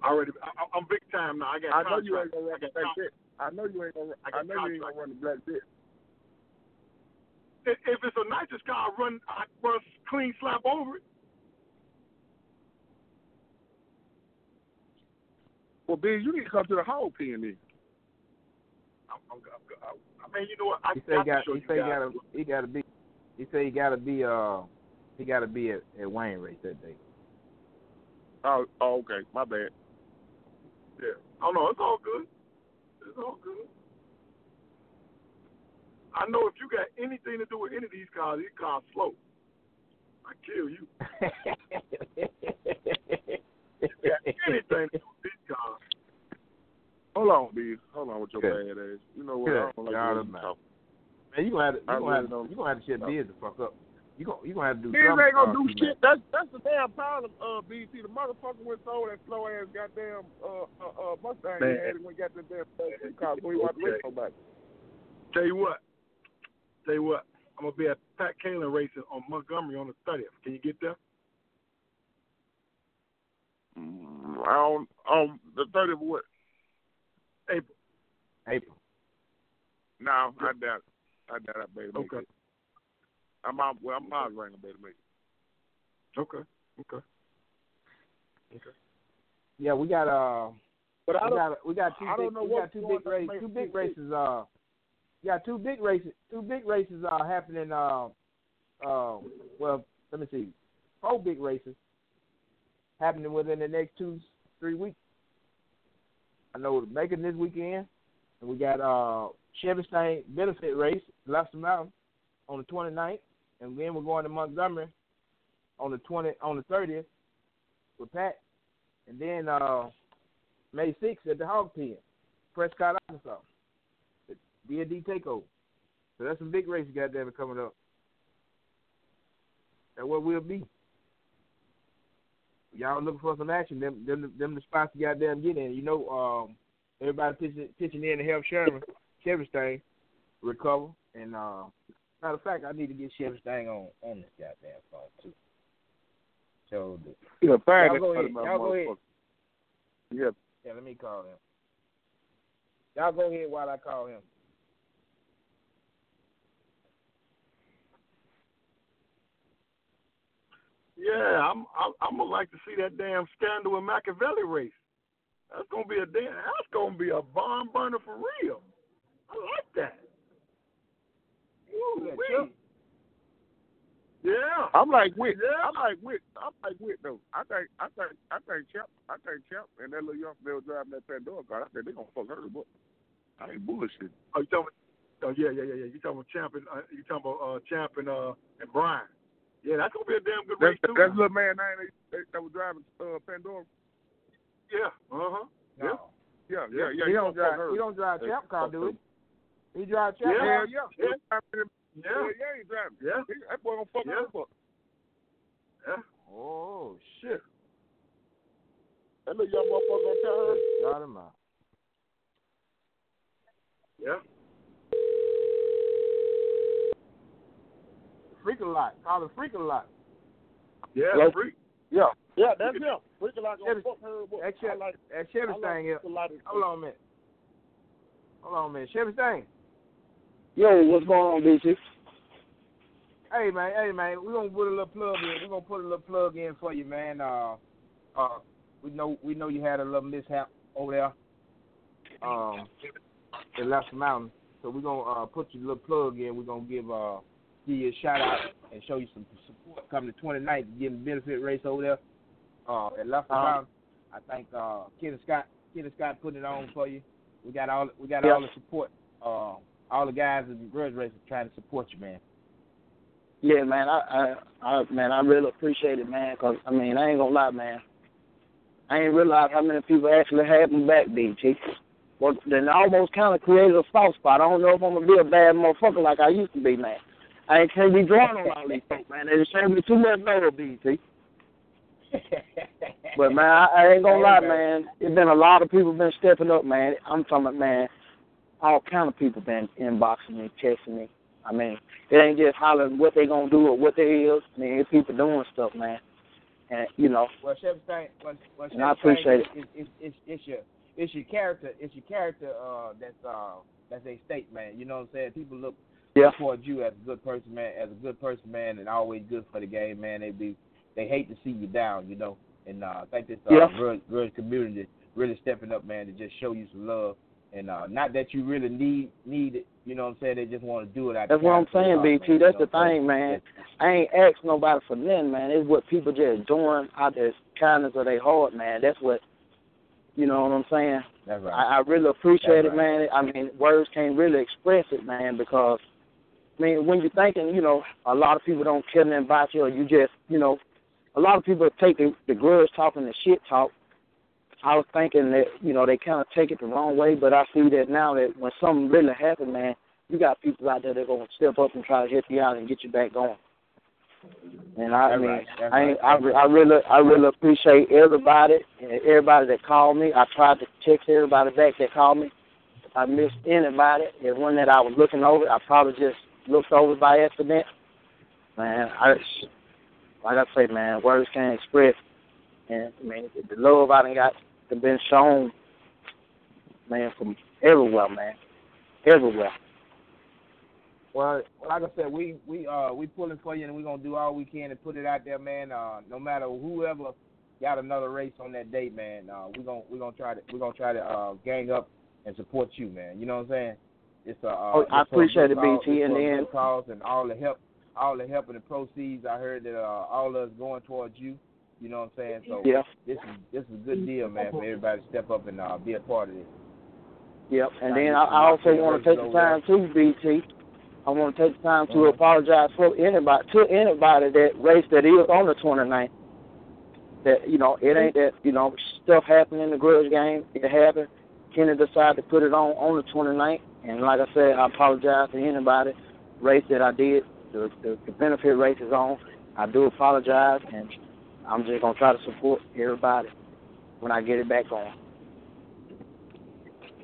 I already. I, I'm big time now. I got. I know you ain't gonna run the black contract. jet. I know you ain't gonna. I I, know you ain't gonna run the black. If if it's a nitrous car, I run. I run clean slap over it. Well, B, you need to come to the Hall pen then. I'm, I'm, I'm, I mean, you know what? I He say he got got. to show He you say he got to. He got to be. He say he got to be. Uh, he got to be at, at Wayne race that day. Oh, oh, okay. My bad. Yeah. Oh no, it's all good. It's all good. I know if you got anything to do with any of these cars, these cars slow. I kill you. You got anything to do with these cars? Hold on, B. Hold on with your Good. bad ass. You know what? Good. I don't like God the way you Almighty. talk. Man, you gonna have to. You I gonna really have to. don't- You gonna have to shut Biz the fuck up. You gonna. You gonna have to do. Biz something, ain't gonna do shit. That's that's the damn problem, uh, BT. The motherfucker went sold that slow ass goddamn uh uh, uh Mustang Man. he had when he got that damn uh, street car so he wanted to race Okay. Tell you what. Tell you what. I'm gonna be at Pat Collins racing on Montgomery on the 30th. Can you get there? Mm, I don't on the thirty of what? April. April. No, I doubt it. I doubt I better make Okay. it. I'm out well I'm out right better make it. Okay. Okay. Okay. Yeah, we got. Uh, But I we got. We got two. I big, we got two big races. Two big races. Uh, got two big races. Two big races are happening. Uh, uh, well, let me see. Four big races happening within the next two, three weeks. I know Macon this weekend, and we got uh Chevy benefit race, Lobster Mountain, on the 29th, and then we're going to Montgomery on the 20 on the 30th with Pat, and then uh May 6th at the Hog Pen, Prescott, Arkansas, the D&D Takeover. So that's some big races, goddamn it, coming up. That's what we'll be. Y'all looking for some action? Them, them, them the spots you goddamn get in. You know, um, everybody pitching, pitching in to help Sherman, Chevy Stain recover. And uh, matter of fact, I need to get Chevy Stain on on this goddamn phone too. So, the, Yeah. Y'all go ahead. Y'all go ahead. Yeah. yeah, let me call him. Y'all go ahead while I call him. Yeah, I'm, I'm I'm gonna like to see that damn scandal in Machiavelli race. That's gonna be a damn. That's gonna be a bomb burner for real. I like that. Ooh, Yeah, yeah. I'm like Wick. Yeah. I'm like Wick. I'm like Wick though. I think I think I think Champ I think Champ and that little young girl driving that Pandora car, I think they gonna fuck her but I ain't bullshit. Oh, you talking? Oh yeah, yeah, yeah, yeah. You talking about champion? Uh, you talking about uh, champion uh, and Brian? Yeah, that's gonna be a damn good That's, race too. that's little man name that, that was driving uh, Pandora. Yeah. Uh huh. Yeah. Yeah, yeah, yeah. he you don't fuck drive. her. He don't drive Hey, champ car, fuck do her. he? He drive champ Yeah. car. Yeah, yeah. Yeah. Yeah, Yeah. yeah, he driving. Yeah. He, that boy gonna fuck Yeah. her up. Yeah. Oh shit! That little young motherfucker gonna tell her. Got him out. Yeah. Freaking lot. Call it freaking lot. Yeah. Hello? Freak. Yeah, yeah, that's him. Freaking like gonna Chevy- fuck. That I Chevy, like, that Chevy I like thing here. a lot of Hold on a minute. Hold on a minute. Chevy thing. Yo, what's going on, BT? Hey man, hey man, we're gonna put a little plug in. We're gonna put a little plug in for you, man. Uh, uh, we know we know you had a little mishap over there, um, in Left Mountain. So we're gonna uh, put your little plug in. We're gonna give uh give you a shout out and show you some support coming the 29th, getting benefit race over there, uh, at Left Uh-huh. Mountain. I think uh, Kenny Scott, Kenny Scott put it on for you. We got all we got Yeah. all the support. Uh, all the guys in the grudge race are trying to support you, man. Yeah, man, I, I, I, man, I really appreciate it, man. Cause I mean, I ain't gonna lie, man. I ain't realize how many people actually had me back, BT. Well, then I almost kind of created a soft spot. I don't know if I'm gonna be a bad motherfucker like I used to be, man. I can't be drawing on all these folks, man. They just showing me too much love, BT. But man, I, I ain't gonna lie, man. It's been a lot of people been stepping up, man. I'm talking about, man. All kind of people been inboxing me, texting me. I mean, it ain't just hollering what they gonna do or what they is. I mean, it's people doing stuff, man. And you know, Well, Chef Stein, well, well, And I Chef Stein, appreciate it. It's, it's, it's, it's your it's your character. It's your character uh, that's uh, that's a state man. You know what I'm saying? People look Yeah. towards you as a good person, man. As a good person, man, and always good for the game, man. They be they hate to see you down, you know. And uh, I think this uh, Yeah. grudge, grudge community really stepping up, man, to just show you some love. And uh, not that you really need need it, you know what I'm saying? They just want to do it. Out that's what I'm saying, BT. That's the know what I'm thing, man. I ain't asked nobody for nothing, man. It's what people just doing out their kindness of their heart, man. That's what, you know what I'm saying. That's right. I, I really appreciate That's it, man. I mean, words can't really express it, man, because I mean, when you're thinking, you know, a lot of people don't care nothing about you, or you just, you know, a lot of people take the, the grudge talk and the shit talk. I was thinking that, you know, they kind of take it the wrong way, but I see that now that when something really happened, man, you got people out there that are gonna step up and try to help you out and get you back going. And I That's mean, right. I ain't. I, I really, I really appreciate everybody and everybody that called me. I tried to text everybody back that called me. If I missed anybody, the one that I was looking over, I probably just looked over by accident. Man, I, like I say, man, words can't express. And I mean, the love I done got that been shown, man, from everywhere, man, everywhere. Well, like I said, we we uh we pulling for you, and we're gonna do all we can to put it out there, man. Uh, no matter whoever got another race on that date, man. Uh, we're gonna we're gonna try to we're gonna try to uh gang up and support you, man. You know what I'm saying? It's a uh, Oh, I it's for a appreciate it, BT, and then- cause and all the help, all the help and the proceeds. I heard that uh, all of us going towards you. You know what I'm saying? So Yeah. this is this is a good deal, man, for everybody to step up and uh, be a part of this. Yep. And then I, I also want to take the time too, BT. I want to take the time to apologize for anybody to anybody that race that is on the 29th. That you know, it ain't that you know stuff happened in the grudge game. It happened. Kenny decided to put it on on the 29th, and like I said, I apologize to anybody race that I did. The, the, the benefit race is on. I do apologize, and I'm just gonna try to support everybody when I get it back on.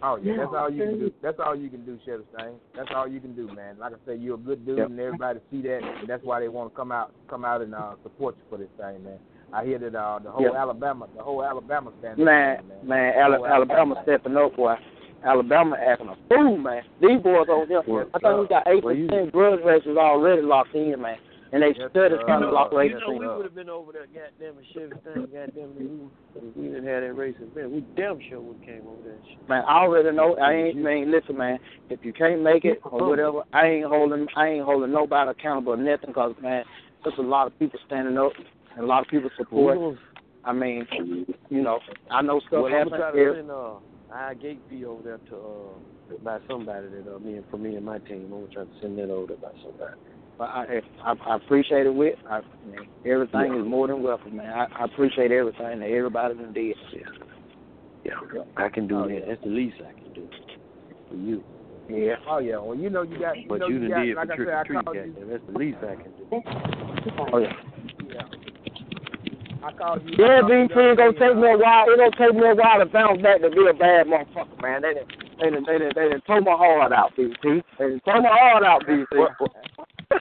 Oh yeah, that's all you can do. That's all you can do, Chevy Stain. That's all you can do, man. Like I say, you're a good dude, Yep. and everybody see that, and that's why they want to come out, come out and uh, support you for this thing, man. I hear that uh, the whole Yep. Alabama, the whole Alabama standing. Man, man, Ala- Alabama stepping up, boy. Alabama acting a fool, man. These boys over there, I think we got eight Well, you- percent grudge races already locked in, man. And they Yes, study sir. trying to lock You know, we would have been over there, goddamn it, Chevy thing, goddamn it, we, we didn't have that race event. We damn sure would came over there. shit. Man, I already know. I ain't. Man, listen, man. If you can't make it or whatever, I ain't holding. I ain't holding nobody accountable or nothing. Cause man, there's a lot of people standing up and a lot of people support. I mean, you know, I know stuff Well, happens gonna try to here. Uh, send I gate fee over there to uh, by somebody that uh, me and for me and my team. I'm gonna try to send that over there by somebody. But I I, I appreciate it with I man, everything Yeah. is more than welcome, man. I, I appreciate everything that everybody done did. Yeah. Yeah, I can do Oh, that. yeah. That's the least I can do for you. Yeah. Oh yeah. Well, you know you got. You But know you you done got. did like for I trick said, or I treat, you. That's the least I can do. Oh yeah. I called you. Yeah, I called you BT, the it's gonna take me a while. It's gonna take me a while to bounce back to be a bad motherfucker, man. They done, they done, they done, they done tore my heart out, BT. They done tore my heart out, BT. Well,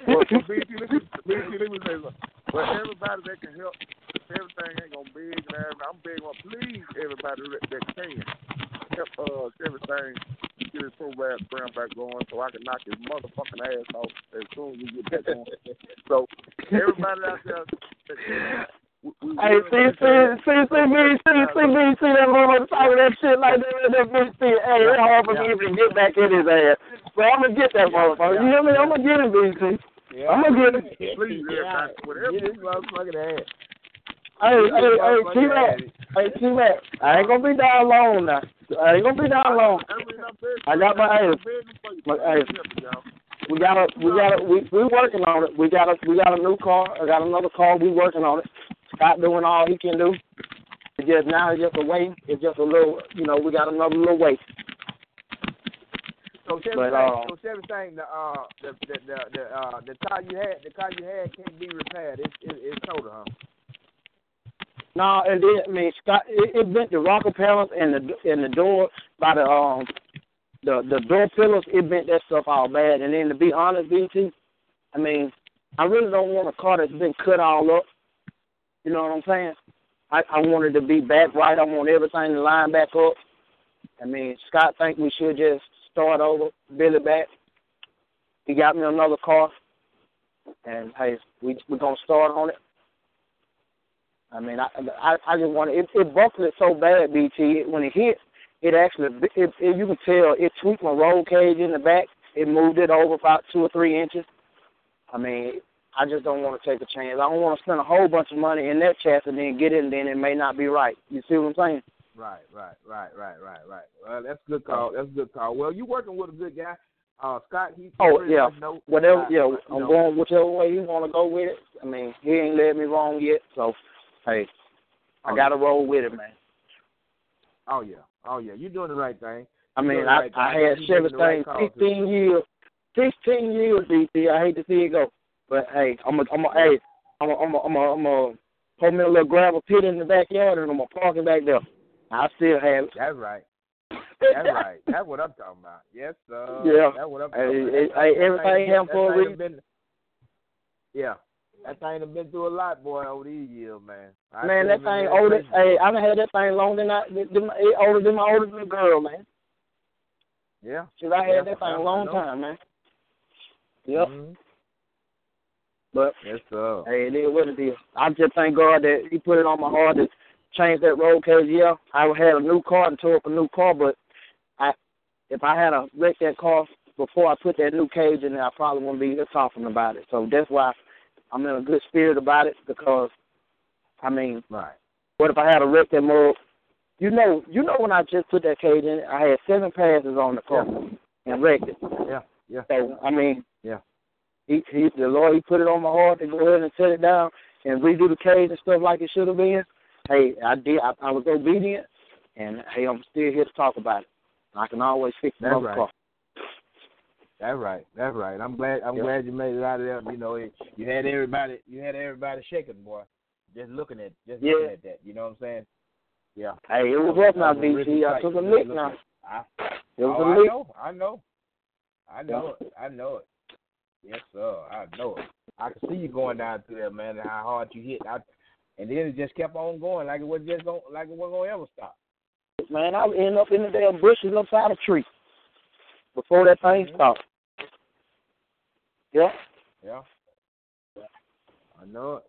well, BT, let me, BT, let me say something. Well, everybody that can help, everything ain't gonna big and. I'm big on please everybody that, that can help uh everything get his program program back going so I can knock his motherfucking ass off as soon as we get back on. so everybody out there that can, we, we Hey, see, see, see, see me, see, see me, see that motherfucker talking that shit like that, that bitch, see, hey, it's hard for me to get back in his ass. So I'm gonna get that motherfucker. You hear me? I'm gonna get him, BT. Yeah. I'm gonna get him. Please, Yeah. whatever. Get this motherfucking ass. Hey, hey, hey, motherfucking T-Mac. Hey, T-Mac. I ain't gonna be down long now. I ain't gonna be down long. I mean, I'm begging, I got my ass. begging for you. But, hey, Help me, y'all. We got a, we got a, we we working on it. We got a, we got a new car. I got another car. We working on it. Scott doing all he can do. It's just now it's just a wait. It's just a little, you know, we got another little wait. So Chevy But, saying, uh, so saying the uh the the the the, uh, the car you had the car you had can't be repaired. It's it, it's total, huh? No, it did. I mean, Scott, it, it bent the rocker panels and the and the door by the um the the door pillars. It bent that stuff all bad. And then to be honest, BT, I mean, I really don't want a car that's been cut all up. You know what I'm saying? I I want it to be back right. I want everything to line back up. I mean, Scott think we should just start over, it back. He got me another car, and hey, we we're gonna start on it. I mean, I I, I just want it. It buckled it so bad, BT. When it hit, it actually it, it you can tell it tweaked my roll cage in the back. It moved it over about two or three inches. I mean, I just don't want to take a chance. I don't want to spend a whole bunch of money in that chance and then get it, and then it may not be right. You see what I'm saying? Right, right, right, right, right, right. Well, that's a good call. That's a good call. Well, you working with a good guy, uh, Scott. He, he Oh yeah, whatever. uh, Yeah, you I'm know. going whichever way you want to go with it. I mean, he ain't led me wrong yet, so hey, I Oh, got to yeah. roll with it, man. Oh yeah, oh yeah. You're doing the right thing. I mean, I right I thing. had Chevy right thing too. 15 years, 16 years, BT. I hate to see it go, but hey, I'm a, I'm a, hey, I'm a, I'm a, I'm a, I'm a put me a little gravel pit in the backyard and I'm gonna park it back there. I still have it. That's right. That's right. That's what I'm talking about. Yes, sir. Yeah. That's what I'm Hey, talking about. hey, hey, everything thing- happen that for a reason. have Been, yeah. That thing have been through a lot, boy, over these years, man. I Man, that thing older. Hey, I done had that thing longer than I, than, older than my oldest little girl, man. Yeah. Cause I had Yeah, that thing a long time, man. Yep. Mhm. But Yes, sir. hey, it is what it is. I just thank God that He put it on my heart to change that road cage. Yeah, I had a new car and tore up a new car, but I, if I had a wrecked that car before I put that new cage in there, I probably wouldn't be talking about it. So that's why I'm in a good spirit about it because, I mean, Right. what if I had a wrecked that mug? You know, you know when I just put that cage in, I had seven passes on the car and wrecked it. Yeah. Yeah. So I mean, Yeah. He, he the Lord he put it on my heart to go ahead and set it down and redo the cage and stuff like it should have been. Hey, I did. I, I was obedient, and hey, I'm still here to talk about it. I can always fix That's right. car. That's right. That's right. I'm glad. I'm Yeah. glad you made it out of there. You know, it, you had everybody. You had everybody shaking, boy. Just looking at, just Yeah. looking at that. You know what I'm saying? Yeah. Hey, it was That rough now, that really I took a lick now. I, It was oh, a I lick. know. I know. I know it. I know it. Yes, sir. I know it. I can see you going down through there, man, and how hard you hit. I, and then it just kept on going like it was just going, like it wasn't gonna ever stop. Man, I would end up in the damn bushes upside a tree before that thing Mhm. stopped. Yeah. Yeah. I know it.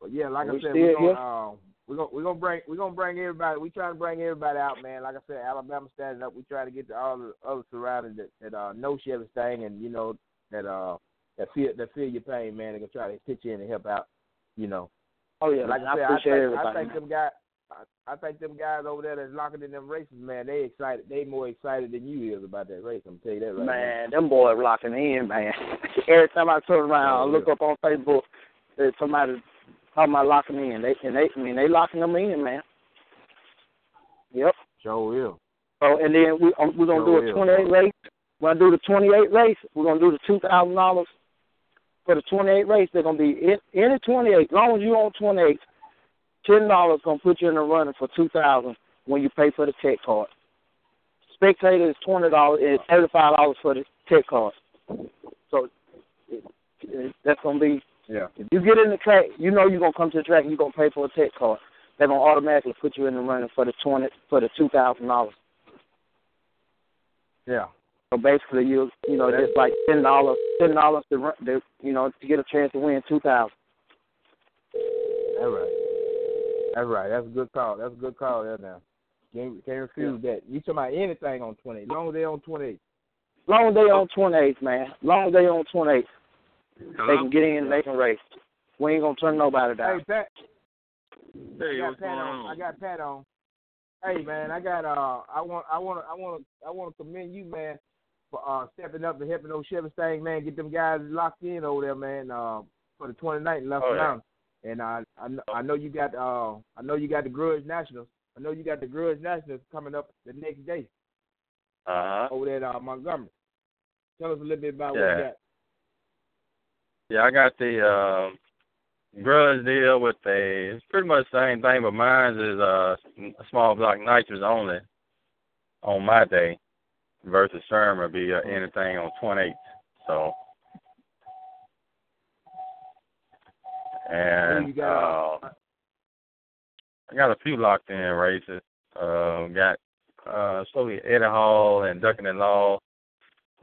But yeah, like We I said, we're gonna um, we're gonna we're gonna bring we're gonna bring everybody. We trying to bring everybody out, man. Like I said, Alabama standing up. We try to get to all the other surroundings that, that uh know Chevy thing and you know that uh that feel that feel your pain, man. They can try to pitch in and help out. You know. Oh yeah, like I said, appreciate I think, everybody. I think them guys. I, I think them guys over there that's locking in them races, man, they excited. They more excited than you is about that race. I'm tell you that right now. Man, them boys locking in, man. Every time I turn around, I look up on Facebook, there's somebody talking about locking in. They and they, I mean, they locking them in, man. Yep. Sure will. Oh, and then we um, we're gonna Sure do a will. 28 race. We're gonna do the 28 race. We're gonna do the two thousand dollars for the 28 race. They're gonna be in, the 28. As long as you own 28, ten dollars gonna put you in the running for two thousand when you pay for the tech card. Spectator is twenty dollars and thirty five dollars for the tech card. So it, it, that's gonna be Yeah. if you get in the track, you know you're gonna come to the track and you're gonna pay for a tech card. They're gonna automatically put you in the running for the twenty for the two thousand dollars. Yeah. So basically, you you know just like ten dollars, ten dollars to run, to, you know, to get a chance to win two thousand. That's right. That's right. That's a good call. That's a good call there now. Can't, can't refuse that. You talking about anything on 20, long as they on 28. Long as they on twenty eight, man. Long as they on twenty eight, they can get in, they can race. We ain't gonna turn nobody down. Hey, Pat. Hey, I got what's Pat going on. on? I got Pat on. Hey man, I got uh, I want, I want, I want, I want to commend you, man, for uh stepping up and helping those Chevy thing, man. Get them guys locked in over there, man. Uh, for the 29th in Left Oh, yeah. And I, I, I know you got, uh, I know you got the Grudge Nationals. I know you got the Grudge Nationals coming up the next day Uh huh. over there at uh, Montgomery. Tell us a little bit about what you got. Yeah, I got the um grudge deal with a. It's pretty much the same thing, but mine is uh a small block nitrous only on my day versus Sherman be uh, anything on 28th. So. And Who you got? uh, I got a few locked in races. Uh, got uh, slowly Eddie Hall and Ducking and Law.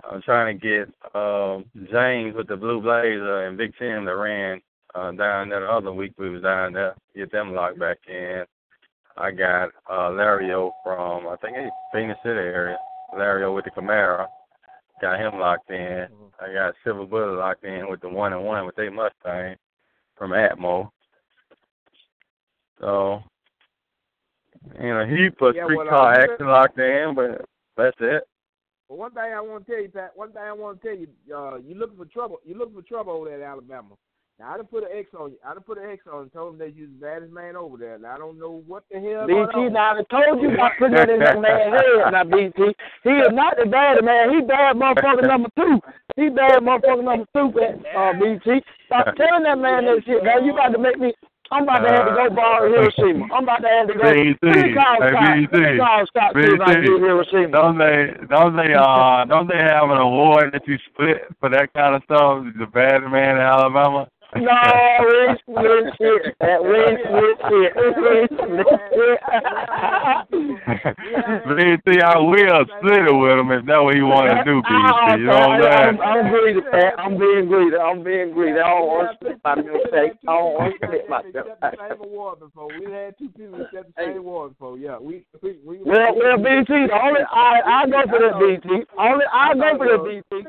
I'm trying to get um, James with the Blue Blazer and Big Tim that ran uh, down there the other week. We was down there, get them locked back in. I got uh, Lario from I think it's Phenix City area. Lario with the Camaro, got him locked in. I got Silver Bullet locked in with the one and one with their Mustang from Atmore. So, you know, he put Yeah, street well, uh, car you action locked in, but that's it. But one thing I want to tell you, Pat. One thing I want to tell you, uh, you looking for trouble. You looking for trouble over there in Alabama. Now I done put an X on you. I done put an X on and told him that you the baddest man over there. Now I don't know what the hell. going BT, on. now I told you about putting that in that man's head. Now BT, he is not the bad man. He bad motherfucker number two. He bad motherfucker number two. Uh, BT, stop telling that man that shit. Now you about to make me. I'm about to have to go borrow Hiroshima. I'm about to have to go. BT, Please call hey, Scott. BT, Please call Scott too. if I BT. get Hiroshima. Don't they don't they uh don't they have an award that you split for that kind of stuff? The bad man in Alabama. No, we split shit. That we split shit. We split shit. BT, I will split it with him if that's what he want to do, BT. You know what I'm I'm, saying? I'm greedy, Pat. I'm being greedy. I'm being greedy. I don't want to split my milkshake. I don't want to split my We accept the same award before. We had two people accept the same award before. Yeah, we we we. Well, well, BT. Only I I go for that BT. Only I go for that BT.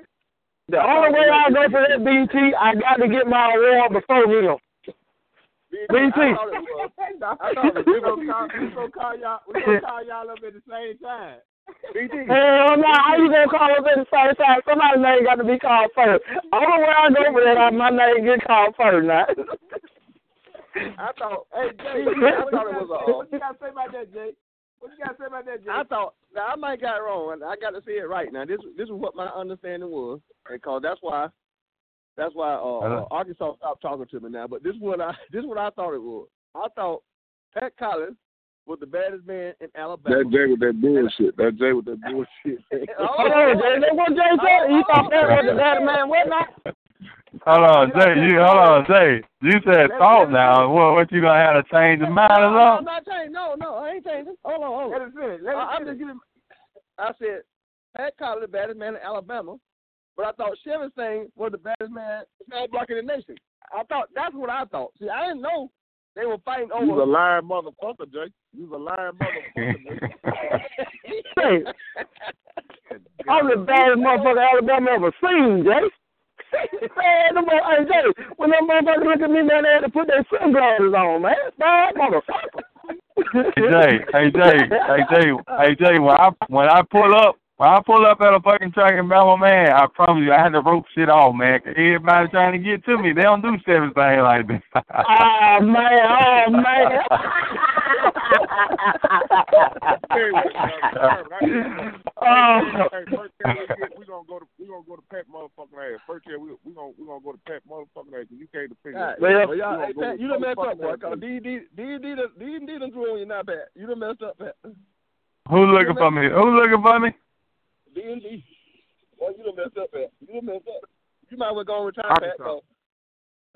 The only way I go for that BT, I got to get my award before him. BT. I thought we gonna call, we gonna call y'all. We gonna call y'all up at the same time. BT. Hell no, how you gonna call us at the same time? Somebody's name got to be called first. Only way I go for that, I- my name get called first now. I thought, Hey Jay, I thought it was uh, What you gotta say about that, Jay? What you gotta say about that, Jay? I thought now I might got it wrong, I got to say it right. Now this this is what my understanding was, because that's why that's why uh, uh, Arkansas stopped talking to me now. But this is what I this is what I thought it was. I thought Pat Collins was the baddest man in Alabama. That Jay with that bullshit. That Jay with that bullshit. Hold on, Jay. That's what Jay said. He thought that was the bad man. What now? Hold on, Jay. You hold on, Jay. You said thought now. What what you gonna have to change your mind or No, I'm not changing. No, no, I ain't changing. Hold on, hold on. Let it finish. Let it I, I'm just giving. I said Pat Collins, the baddest man in Alabama, but I thought Chevy Singh was the baddest man small block in the nation. I thought that's what I thought. See, I didn't know they were fighting You over. a lying motherfucker, Jay. You a lying motherfucker. Jay, I'm the baddest motherfucker Alabama ever seen, Jay. man, them, mo- hey, Jay, when them motherfuckers look at me, man, they had to put their sunglasses on, man. Bad motherfucker. Hey Jay, hey Jay, hey Jay, hey Jay. When I when I pull up, when I pull up at a fucking track in Bama, man, I promise you, I had to rope shit off, man. 'cause everybody trying to get to me. They don't do seven things like that. Oh man, oh man. oh. Hey, first thing we get, gonna go to we gonna go to Pat motherfucking ass. First thing we we gonna we gonna go to Pat motherfucking ass 'cause you can't defend Right. it. Well, y'all, hey, Pat, you done messed up, boy. Cause D D D D done D D done threw on you now, Pat. You done messed up, Pat. Who looking for me? Who looking for me? D and D. Boy, you done messed up, Pat. You done messed up. You might well go and retire, Pat.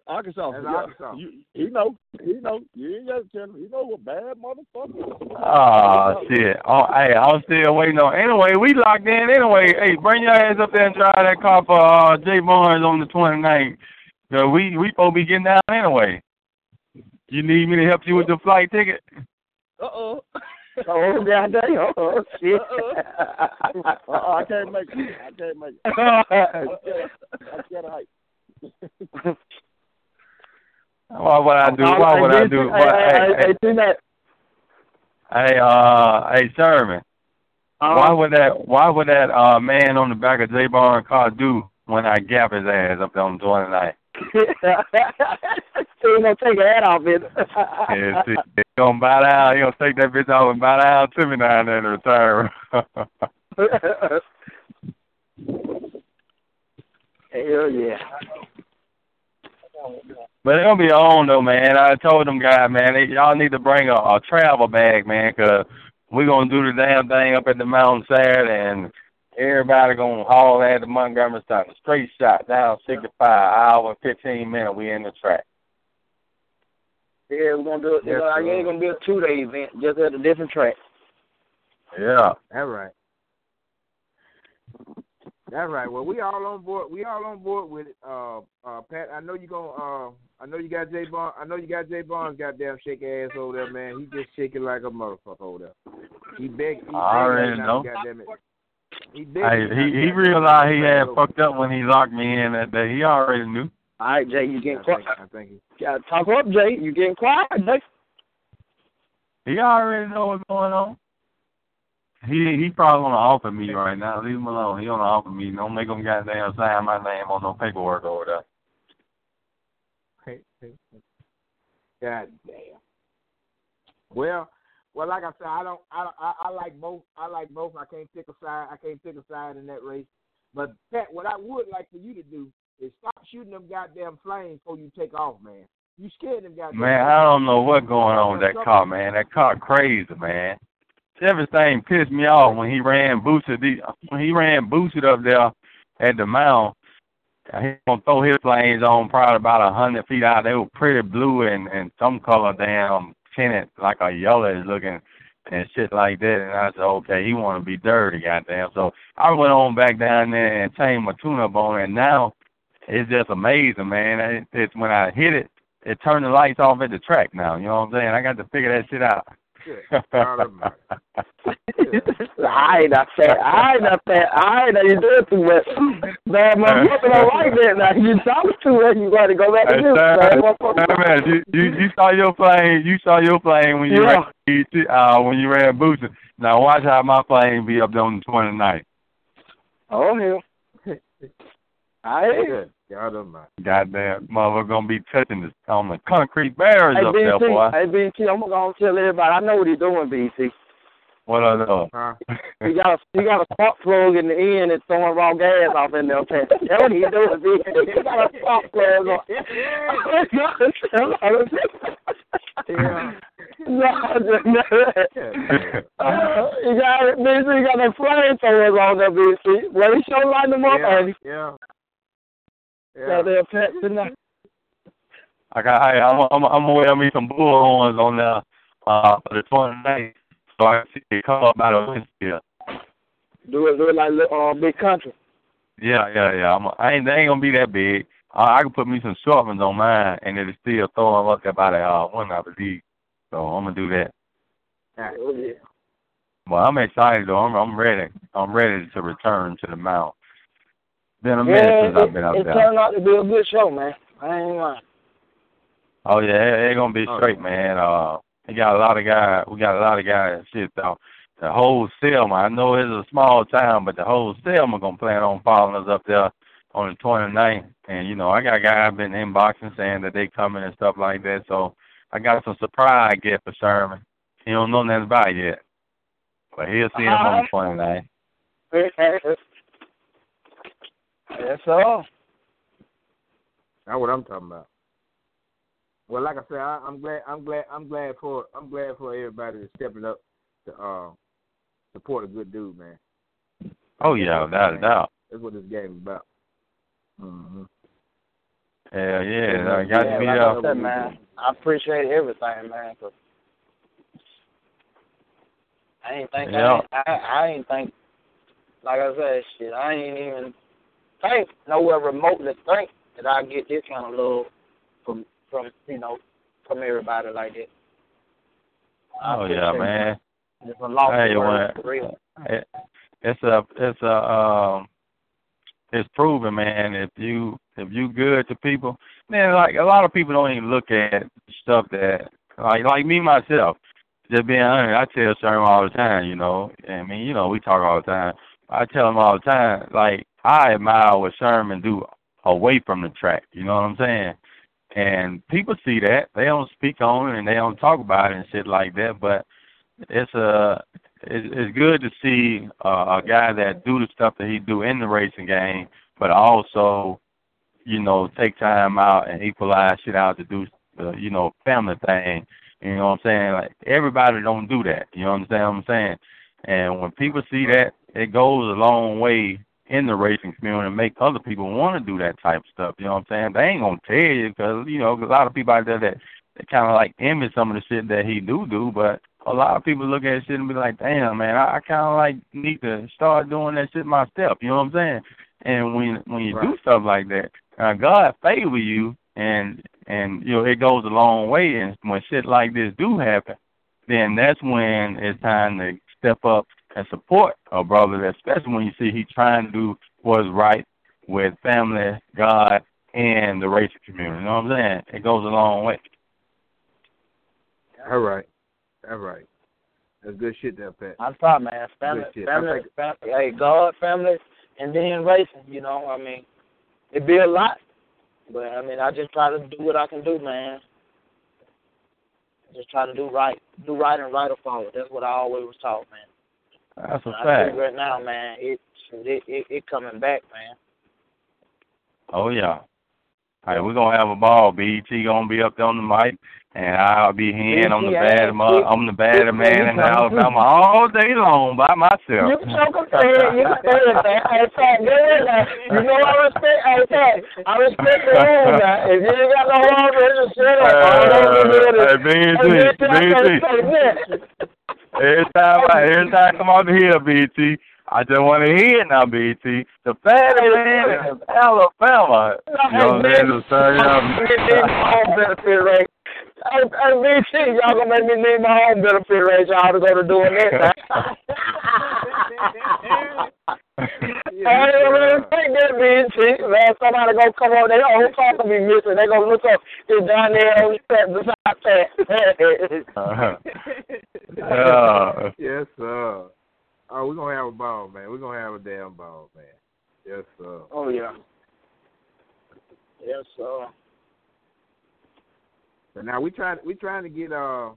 Arkansas. Cause Arkansas. That's yeah. Arkansas. You, He know. He know. You ain't got to tell him. He know what bad motherfucker. Oh shit! Oh, hey, I'm still waiting on. Anyway, we locked in. Anyway, hey, bring your ass up there and drive that car for uh, Jay Barnes on the 29th. So we we supposed to be getting down anyway. You need me to help you with the flight ticket? Uh oh. Oh goddamn! Oh shit! Uh-uh, I can't make it. I can't make it. I'm scared. I'm scared of heights. What would I do? What would I do? Hey, What, hey, hey, hey, uh, hey, Sherman. Why would that? Why would that uh man on the back of Jay Barnes car do when I gap his ass up there on the 29th? so you gonna take your hat off it. Yeah, see, he gonna bow down. He gonna take that bitch off and bow down to me down there in return. Hell yeah. But it'll be on though, man. I told them guys, man, they, y'all need to bring a, a travel bag, man, 'cause we're gonna do the damn thing up at the mountain Saturday, and everybody gonna haul at the Montgomery Station. Straight shot down 65, hour and 15 minutes. We in the track. Yeah, we're gonna do it. Yes, I sir. ain't gonna be a two day event, just at a different track. Yeah. That's right. That's right. Well, we all on board. We all on board with it. Uh, uh, Pat, I know you gonna. Uh, I know you got Jay Barnes. I know you got Jay Barnes. Goddamn, shake ass over there, man. He just shaking like a motherfucker over there. He beg. He I already know. Goddamn it. He Hey, he he realized he had fucked up when he locked me in that day. He already knew. All right, Jay, you getting I quiet? think, I think he. Gotta talk up, Jay. You getting quiet, Jay? He already know what's going on. He he probably wanna offer me right now. Leave him alone. He wanna offer me. Don't make him goddamn sign my name on no paperwork over there. God damn. Well, well, like I said, I don't. I, I I like both. I like both. I can't pick a side. I can't pick a side in that race. But Pat, what I would like for you to do is stop shooting them goddamn flames before you take off, man. You scared them goddamn. Man, I don't know what's going on with that car, man. That car crazy, man. Everything pissed me off when he ran boosted the when he ran boosted up there at the mount. He gonna throw his flames on probably about a hundred feet out. They were pretty blue and and some color damn tinted like a yellowish looking and shit like that. And I said, okay, he want to be dirty, goddamn. So I went on back down there and changed my on it. And now it's just amazing, man. It, it's when I hit it, it turned the lights off at the track now. You know what I'm saying? I got to figure that shit out. I ain't not fat. I ain't not fat. I ain't not you doing too much. Bad motherfucker don't like that now. You talk too much, you gotta go back to this. hey, man, you, you you saw your flame. You saw your flame when you Yeah. ran uh when you ran boosted. Now watch how my flame be up there on the 29th. Oh hell. I ain't. God almighty. Goddamn, motherfucker gonna be touching the on the concrete barriers Hey up there, boy. Hey BT, I'm gonna tell everybody. I know what he's doing, BT. What I know? He got a he got a spark plug in the end and throwing raw gas off in there. Pat. That's what he's doing, BT. He got a spark plug on. Yeah. No, no. Uh, you got it, BT. You got the flamethrowers on there, BT. Let me show light them up, Yeah. Andy. Yeah. Got their pets in there. I got, hey, I'm, I'm, I'm gonna wear me some bullhorns on there uh, for the 29th, so I can see it come up out of windshield. Do it, do it like uh, big country. Yeah, yeah, yeah. I'm, I ain't, they ain't gonna be that big. Uh, I can put me some short ones on mine, and it'll still throw them up there by the uh, one, I believe. So I'm gonna do that. Oh yeah. Well, I'm excited though. I'm, I'm ready. I'm ready to return to the mount. Been a minute Yeah, since I've it, been up it there. turned out to be a good show, man. I ain't lying. Oh yeah, it, it gonna be Oh, straight, man. Uh, We got a lot of guys. We got a lot of guys. Shit, though. The whole Selma. I know it's a small town, but the whole Selma gonna plan on following us up there on the 29th. And you know, I got guys been inboxing saying that they coming and stuff like that. So I got some surprise gift for Sherman. He don't know nothing about it yet, but he'll see him on the 29th. That's all. That's what I'm talking about. Well, like I said, I, I'm glad. I'm glad. I'm glad for. I'm glad for everybody to stepping up to uh, support a good dude, man. Oh yeah, without a doubt. That's what this game is about. Mm-hmm. Hell yeah, I got yeah, to be like up. I said, man. I appreciate everything, man. Cause I ain't think Yeah. I, I I ain't think like I said, shit. I ain't even think nowhere remotely think that I get this kind of love from from you know from everybody like that. I Oh yeah, man. It's a lost Hey, word for real. It's a it's a um it's proven man if you if you good to people man like a lot of people don't even look at stuff that like like me myself just being honest I tell Sherman all the time you know I mean you know we talk all the time I tell him all the time like I admire what Sherman do away from the track you know what I'm saying and people see that they don't speak on it and they don't talk about it and shit like that but it's a it's, it's good to see uh, a guy that do the stuff that he do in the racing game, but also, you know, take time out and equalize shit out to do the you know family thing. You know what I'm saying? Like everybody don't do that. You understand what I'm saying? And when people see that, it goes a long way in the racing community and make other people want to do that type of stuff. You know what I'm saying? They ain't gonna tell you because you know 'cause a lot of people out there that that kind of like envy some of the shit that he do do, but a lot of people look at shit and be like, damn, man, I, I kind of like need to start doing that shit myself. You know what I'm saying? And when when you do stuff like that, uh, God favor you, and and you know it goes a long way. And when shit like this do happen, then that's when it's time to step up and support a brother, especially when you see he trying to do what's right with family, God, and the racial community. You know what I'm saying? It goes a long way. All right. All right. That's good shit there, Pat. I thought, man, family, Good shit. Family, family, hey, God, family, and then racing. You know, I mean, it'd be a lot, but I mean, I just try to do what I can do, man. Just try to do right, do right and right or forward. That's what I always was taught, man. That's a I fact. think right now, man, it it it, it coming back, man. Oh yeah. All right, we're gonna have a ball. BET gonna be up there on the mic, and I'll be here. I'm the bad mo- I'm the bad man in Alabama all day long by myself. You can about it. You can say it, man. Go now. You know I respect. Hey, Pat, I respect the rules now. If you ain't got no rules, just shut up. I don't know what it is. Hey, BET, Hey, BET, I gotta BET. say this. Every time, I, every time I come out here, BT, I just want to hear it now, BT. The fattest man in Alabama. You know what I'm saying? To turn up. I'm gonna need my own benefit rate. Hey, hey, BT, y'all gonna make me need my own benefit rate. Y'all to go to doing that. I ain't gonna take that BT. Man, somebody gonna come on, their oh, whole car gonna be missing. They gonna look up, it's down there on the step beside that. Yeah. Uh-huh. Yes, sir. Oh, we're gonna have a ball, man. We're gonna have a damn ball, man. Yes, sir. Oh yeah. Yes, sir. So now we trying we trying to get uh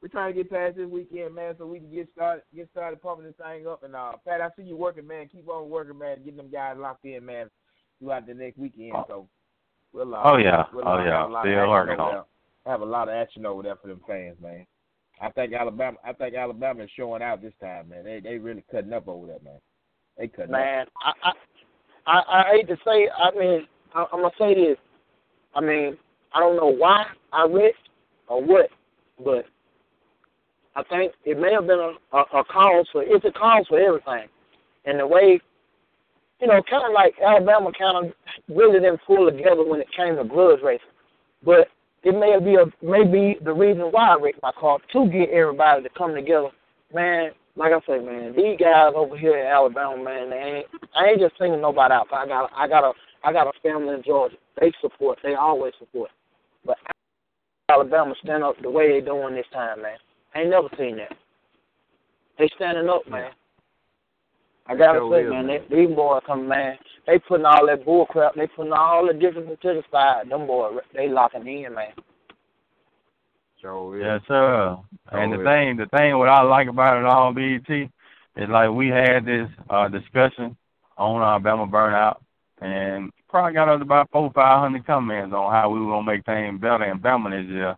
we trying to get past this weekend, man, so we can get started get started pumping this thing up. And uh Pat, I see you working, man. Keep on working, man. Getting them guys locked in, man, throughout the next weekend. So we'll uh, Oh, yeah. we'll, Oh, uh, yeah. have a lot Still working over on. Have a lot of action over there for them fans, man. I think Alabama I think Alabama is showing out this time, man. They they really cutting up over there, man. They cutting up. Man, I, I I I hate to say. I mean, I, I'm gonna say this. I mean, I don't know why I read or what, but I think it may have been a, a, a cause for. It's a cause for everything, and the way, you know, kind of like Alabama kind of really didn't pull together when it came to grudge racing, but it may be a may be the reason why I wrecked my car to get everybody to come together. Man, like I say, man, these guys over here in Alabama, man, they ain't I ain't just singing nobody out. I got I got a I got a family in Georgia. They support. They always support. But Alabama stand up the way they doing this time, man. I ain't never seen that. They standing up, man. I gotta say, man, man. they, these boys come, man. They putting all that bull crap. They putting all the different to the side. Them boys, they locking in, man. Sure Yes, sir. And the is. thing, the thing, what I like about it all, BET, is like we had this uh discussion on Alabama burnout, and probably got to about four, five hundred comments on how we were gonna make things better in Bama this year.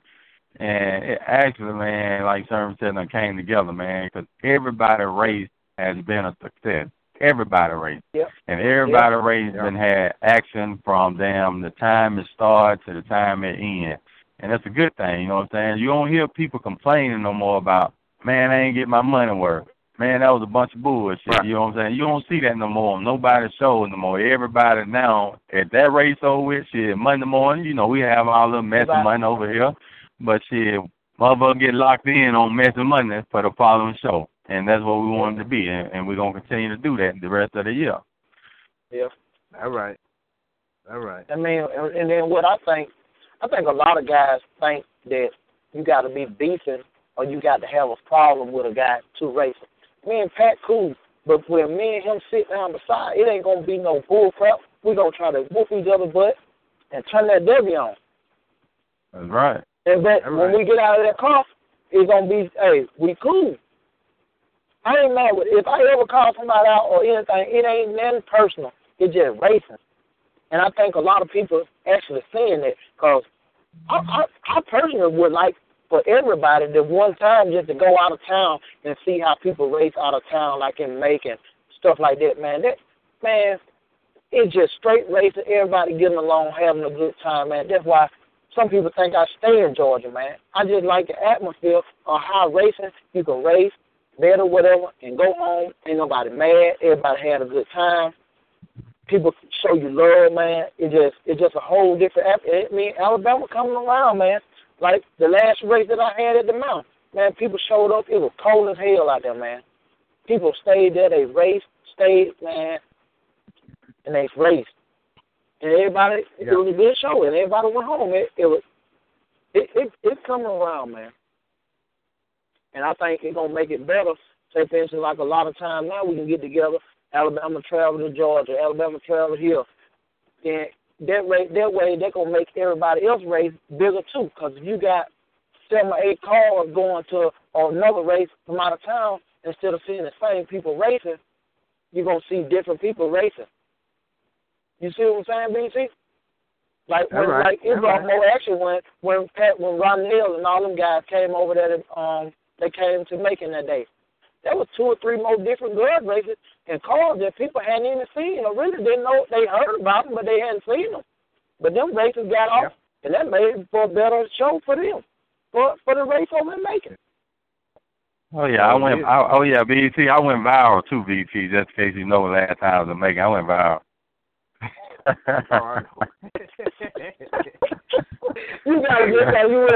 And it actually, man, like Sherman said, it came together, man, because everybody race has been a success. Everybody race. Yep. And everybody race been had action from them the time it starts to the time it ends. And that's a good thing, you know what I'm saying? You don't hear people complaining no more about, man, I ain't get my money worth. Man, that was a bunch of bullshit. You know what I'm saying? You don't see that no more. Nobody shows no more. Everybody now at that race over with, shit, Monday morning, you know, we have our little mess of money over here. But shit, motherfucker get locked in on mess of money for the following show. And that's what we want it to be. And, and we're going to continue to do that the rest of the year. Yeah. All right. All right. I mean, and, and then what I think, I think a lot of guys think that you got to be beefing or you got to have a problem with a guy to race. Me and Pat cool, but when me and him sit down beside, it ain't gonna be no bull crap. We gonna try to whoop each other butt and turn that W on. That's right. And that All when right. we get out of that car, it's gonna be, hey, we cool. I ain't mad with if I ever call somebody out or anything, it ain't nothing personal. It's just racing. And I think a lot of people actually saying that because I, I, I personally would like for everybody to one time just to go out of town and see how people race out of town, like in Macon, stuff like that, man. That man, it's just straight racing, everybody getting along, having a good time, man. That's why some people think I stay in Georgia, man. I just like the atmosphere of how racing, you can race, bet or whatever, and go home. Ain't nobody mad. Everybody had a good time. People show you love, man. It just it's just a whole different. I mean, Alabama coming around, man. Like the last race that I had at the Mount, man. People showed up. It was cold as hell out there, man. People stayed there. They raced, stayed, man, and they raced. And everybody, it was a good show, and everybody went home. It, it was, it, it, it's coming around, man. And I think it's gonna make it better. Say, for instance, like a lot of times now, we can get together. Alabama travel to Georgia, Alabama travel here. Then that way, that way, they're gonna make everybody else race bigger too. Because if you got seven or eight cars going to another race from out of town, instead of seeing the same people racing, you're gonna see different people racing. You see what I'm saying, BC? Like when, right. like it All brought right. more action when when Pat when Ron Hill and all them guys came over there. To, um, they came to Macon that day. There was two or three more different glove races and cars that people hadn't even seen or really didn't know. They heard about them, but they hadn't seen them. But them races got off, and that made for a better show for them, for for the race over in Macon. Oh yeah, I went. I, oh yeah, BET. I went viral too, BET. Just in case you know, last time I was in Macon, I went viral. You gotta get that. You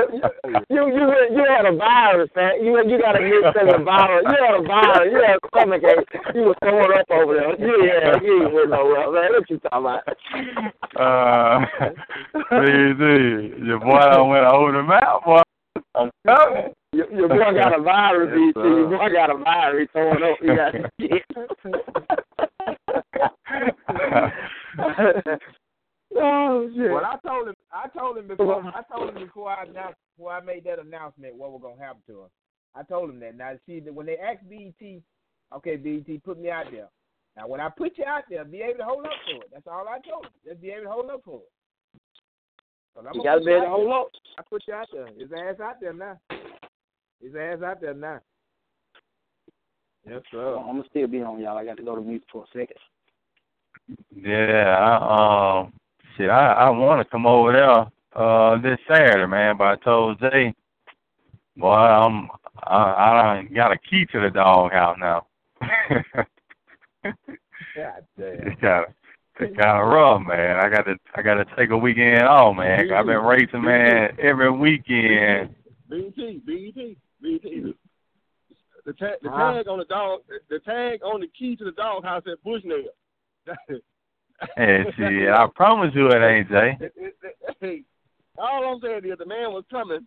you you you had a virus, man. You you gotta get the virus. You had a virus. You had a stomach ache. You was throwing up over there. Yeah, you ain't went nowhere, man. What you talking about? Uh, BET, your boy done went over the map, boy. I'm coming. Your, your boy got a virus, Yes, BT. Your boy got a virus. He throwing up. He got shit. oh shit. Well, I told him. I told him before. I told him before I announced, before I made that announcement, what was gonna happen to him. I told him that. Now, see, that when they asked BET, okay, BET, put me out there. Now, when I put you out there, be able to hold up to it. That's all I told him. Just be able to hold up for it. I'm You gotta be able to hold up. I put you out there. His ass out there now. His ass out there now. Yes, sir. I'm gonna still be on y'all. I got to go to mute for a second. Yeah, I, um, shit, I I want to come over there uh this Saturday, man. But I told Jay, boy, I'm I I got a key to the doghouse now. God damn. it's kind of it's kind of rough, man. I got to I got to take a weekend off, man. I've been racing, man, every weekend. BT, BT, BT. The tag, the Huh? tag on the dog, the tag on the key to the doghouse at Bushnell. And shit, I promise you it ain't Jay. all I'm saying is the man was coming.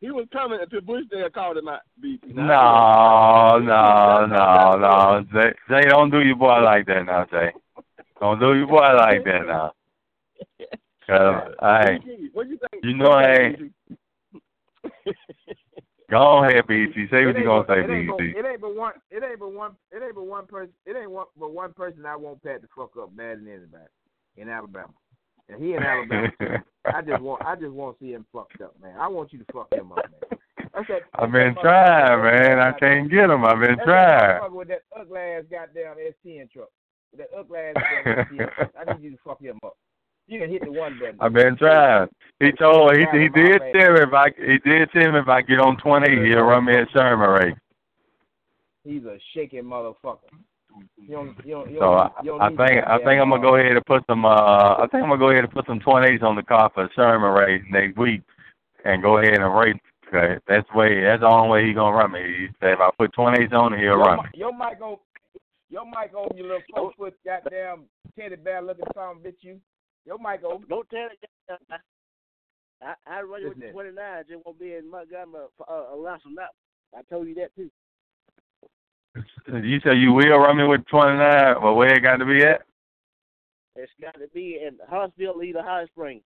He was coming until Bushdale called him out. BT. No, no, no, no. Jay, Jay, don't do your boy like that now, Jay. Don't do your boy like that now. Cause I, What you think? you know I ain't. Go ahead, BT. Say what you gonna say, it ain't but- BT. It ain't but one. It ain't but one. It ain't but one person. It ain't one, but one person I want Pat to fuck up bad than anybody in Alabama. And he in Alabama. I just want. I just want to see him fucked up, man. I want you to fuck him up, man. That's that, I've been trying, man. I can't get him. I've been that's trying. With that ugly ass goddamn S10 truck. With that ugly ass goddamn S10 truck. I need you to fuck him up. You can hit the one button. I've been trying. He told he he did tell me if I he did tell me if I get on twenty he'll run me a Sherman race. He's a shaking motherfucker. You don't, you don't, you So I, don't, you don't I think I think I'm gonna go ahead and put some uh I think I'm gonna go ahead and put some twenties on the car for Sherman race next week and go ahead and race. Okay, that's the way that's the only way he gonna run me. He said if I put twenties on he'll your, run me. Your mic on, your mic on, you little four foot goddamn teddy bear looking son bitch. You, your mic on. Don't tell it. I I run you with the 29. Just won't be in Montgomery for uh, around some out. I told you that too. You said you will run me with twenty nine. Well, where it got to be at? It's got to be in Huntsville, either High Spring.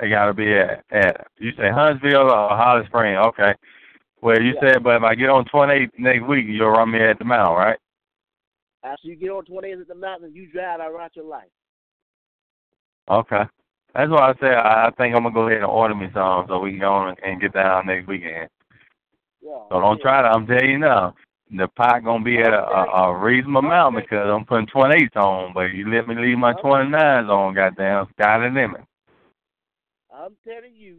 It got to be at at you say Huntsville or Holly Spring. Okay. Well, you Yeah. said, but if I get on twenty eight next week, you'll run me at the mountain, right? After you get on 28 at the mountain, you drive around your life. Okay. That's why I said I I think I'm gonna go ahead and order me some so we can go on and get down next weekend. Yeah. So don't try to. I'm telling you now, the pot gonna be at a, a, a reasonable amount because I'm putting 28s on. But you let me leave my 29s on, goddamn, sky the limit. I'm telling you,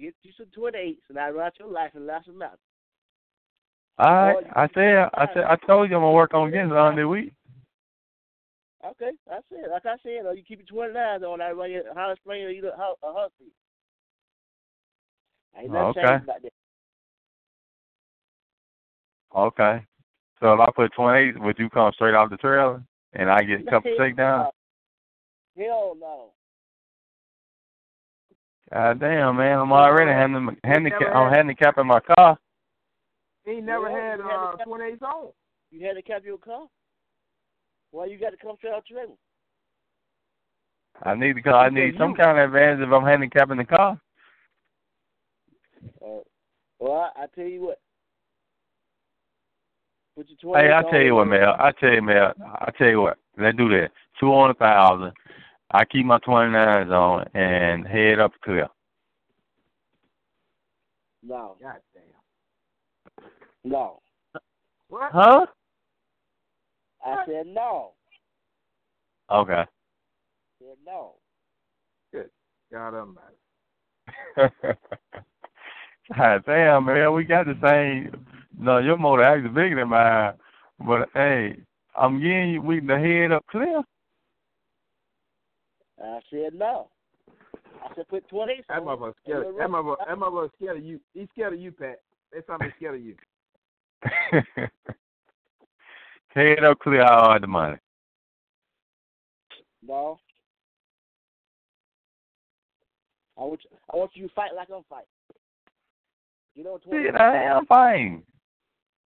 get you some 28s and I ride your life and last them out. All right. I said, I said, I told you I'm gonna work on getting on this week. Okay, I said, like I said, you keep your 29s on, I run your Holly Spring or either Hu- or Huntsville. Ain't nothing Okay. about that. Okay. So if I put 28s, would you come straight off the trailer and I get a couple Hell shakedowns? no. Hell no. God damn, man, I'm already handi- handicap. never I'm handicapping my car. He never Yeah, had you had uh to- on. You had to cap your car? Well, you got to come straight our trailer. I need to. Call, I need some kind of advantage if I'm handicapping the car. Uh, well, I, I tell you what. Put your 28s Hey, I on tell you what, there. man. I tell you, man. I tell you what. Let's do that. Two hundred thousand. I keep my twenty nines on and head up clear. No. God damn. No. What? Huh? I said no. Okay. I said no. Good. God Almighty. God damn, man. We got the same. No, your motor actually bigger than mine. But hey, I'm getting you. We the head up clear. I said no. I said put 28s That on. motherfucker scared. Of, that motherfucker. That motherfucker scared of you. He's scared of you, Pat. That's something scared of you. head up clear. I hard the money. No. I want you, I want you to fight like I'm fighting. Get on 20. Shit, I am fine.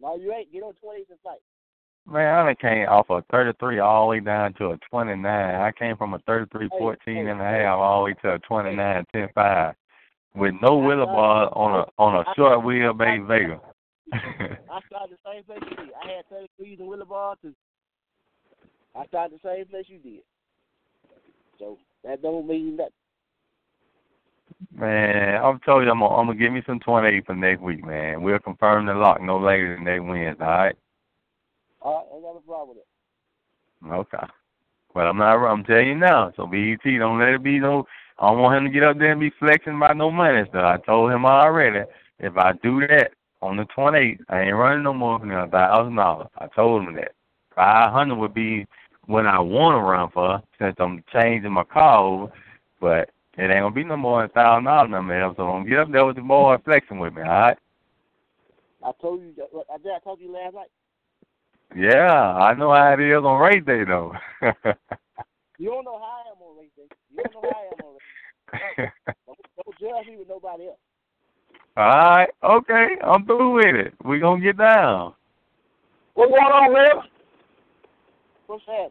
No, you ain't. Get on 20s and fight. Man, I came off a 33 all the way down to a 29. I came from a 33 Hey, 14 hey, and a half all the way to a 29 10 5 with no wheelie bar on a on a short wheelbase Vega. I started the same place you did. I had 33s and wheelie bar too. I started the same place you did. So that don't mean that. man, I'm telling you, I'm gonna, I'm gonna give me some 28 for next week, man. We'll confirm the lock no later than next Wednesday, all right? All right, ain't got a problem with it. Okay. But I'm not. I'm telling you now. So BET, don't let it be no. I don't want him to get up there and be flexing about no money stuff. I told him already. If I do that on the 28th, I ain't running no more than a thousand dollars. I told him that. Five hundred would be what I want to run for since I'm changing my car over. But it ain't gonna be no more than a thousand dollars no more. So don't get up there with the boy flexing with me. All right. I told you. That, I did. I told you last night. Yeah, I know how it is on race day though. You don't know how I am on race day. You don't know how I am on race. don't, don't judge me with nobody else. All right, okay, I'm through with it. We're gonna get down. What's going on, man? What's happening?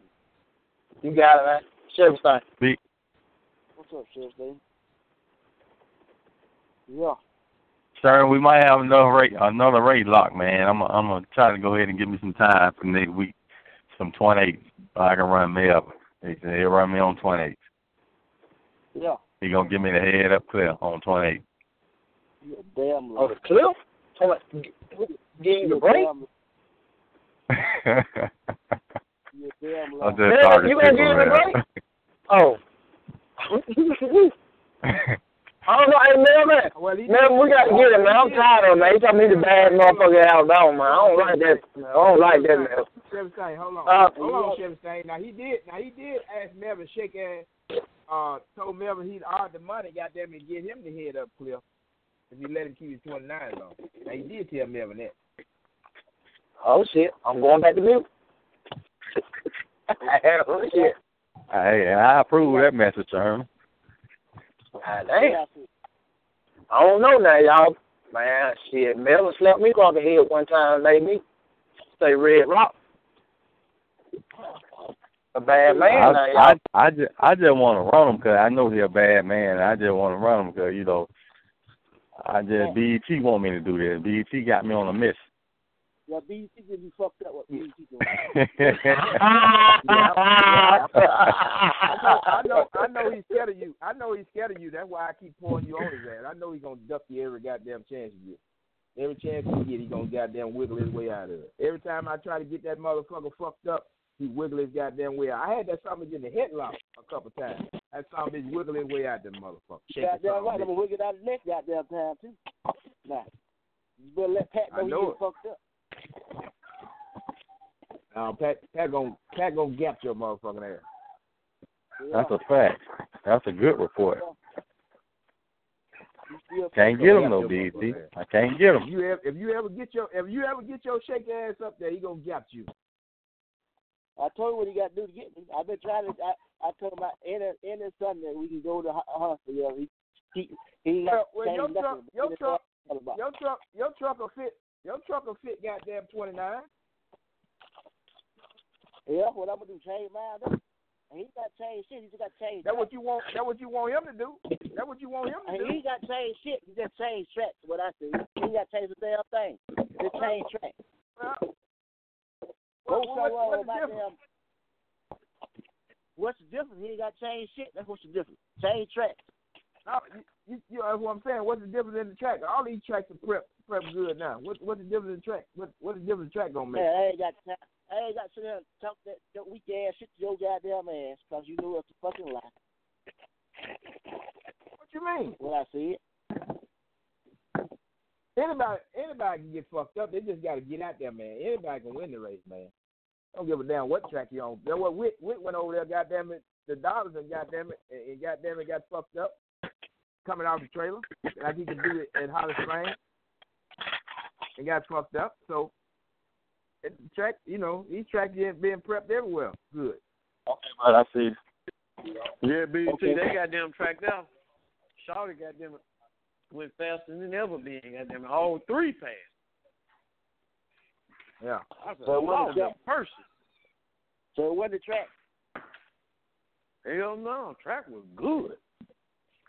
You got it, man. Silverstein. Be What's up, Sheriff's Silverstein? Yeah. sir, we might have another rate another rate lock, man. I'm I'm gonna try to go ahead and give me some time for next week, some twenty eight. I can run me up. He said he'll run me on twenty eight. Yeah. He gonna give me the head up clear on twenty eight. You're damn Oh, the cliff? Hold on. Give you the break? You're damn I'm just talking you gonna shit, give him a break? Oh. I don't know, hey man, man. Well, he Man, we got to get him, man. I'm tired of him, man. He told me the bad motherfucker in Alabama, man. I don't like that. Man. I don't like that, man. Chevy hold on. Uh, hold on, Chevy Now he did now he did ask Melvin shake ass uh told Melvin he'd odd the money, goddamn and get him the head up cliff if he let him keep his twenty nine on. Now he did tell me Melvin that. Oh shit, I'm going back to mute. oh shit. Hey, I approve that message, Sherman. Ah, God damn. I don't know now, y'all. Man, shit, Melvin slapped me across the head one time and made me say Red Rock. A bad man now, I, y'all. I, I just, I just want to run him because I know he's a bad man. I just want to run him because you know, I just BET want me to do this. BET got me on a miss. Yeah, BT can be fucked up what BT doing. I know, I know, I know he's scared of you. I know he's scared of you. That's why I keep pouring you on his ass. I know he's gonna duck you every goddamn chance you get. Every chance he get, he gonna goddamn wiggle his way out of it. Every time I try to get that motherfucker fucked up, he wiggle his goddamn way out. I had that something in the headlock a couple times. That something bitch wiggle his way out that motherfucker. Shake his Goddamn son right, of a I'm gonna wiggle out the next goddamn time too. Nah. You better let Pat know, know he it. get fucked up. Uh, Pat, Pat gonna, Pat gonna gap your motherfucking ass. That's a fact. That's a good report. Can't get him though, BET. I can't get If him. you ever, if you ever get your, if you ever get your shake ass up there, he gonna gap you. I told you what he got to do to get me. I've been trying to. I, I told him about any any Sunday we can go to the ho- hospital. He he he ain't Well, your nothing. truck, your truck, your truck, your truck will fit. Your truck will fit. Goddamn twenty nine. Yeah, what I'm gonna do? Change mine? And he got changed shit. He just got changed. That what you want. That what you want him to do. That what you want him to do. And do. he got changed shit. He just changed tracks. What I see. He got changed the damn thing. Just changed tracks. Well, Go what- somewhere what's the difference? What's the difference? He ain't got changed shit. That's what's the difference. Change tracks. No, you, you, you know what I'm saying. What's the difference in the track? All these tracks are prep prep good now. What what's the difference in the track? What what's the difference in the track gonna make? Man, I ain't got time. I ain't got to sit there and talk that, that weak ass shit to your goddamn ass because you know it's a fucking lie. What you mean? What I see it. Anybody anybody can get fucked up. They just got to get out there, man. Anybody can win the race, man. Don't give a damn what track you on. That's what Witt, Witt went over there. Goddamn it, the dollars and goddamn it, and, and goddamn it got fucked up coming out of the trailer like he could do it at Holly Springs and got fucked up. So it, the track, you know, these tracks getting being prepped everywhere. Good. Okay, but I see. Yeah, BT, Okay. they goddamn tracked out. Shawty goddamn it went faster than ever been. Goddamn it, all three fast. Yeah. I said, So what "Lord, is that? person. So what the track? Hell no, track was good.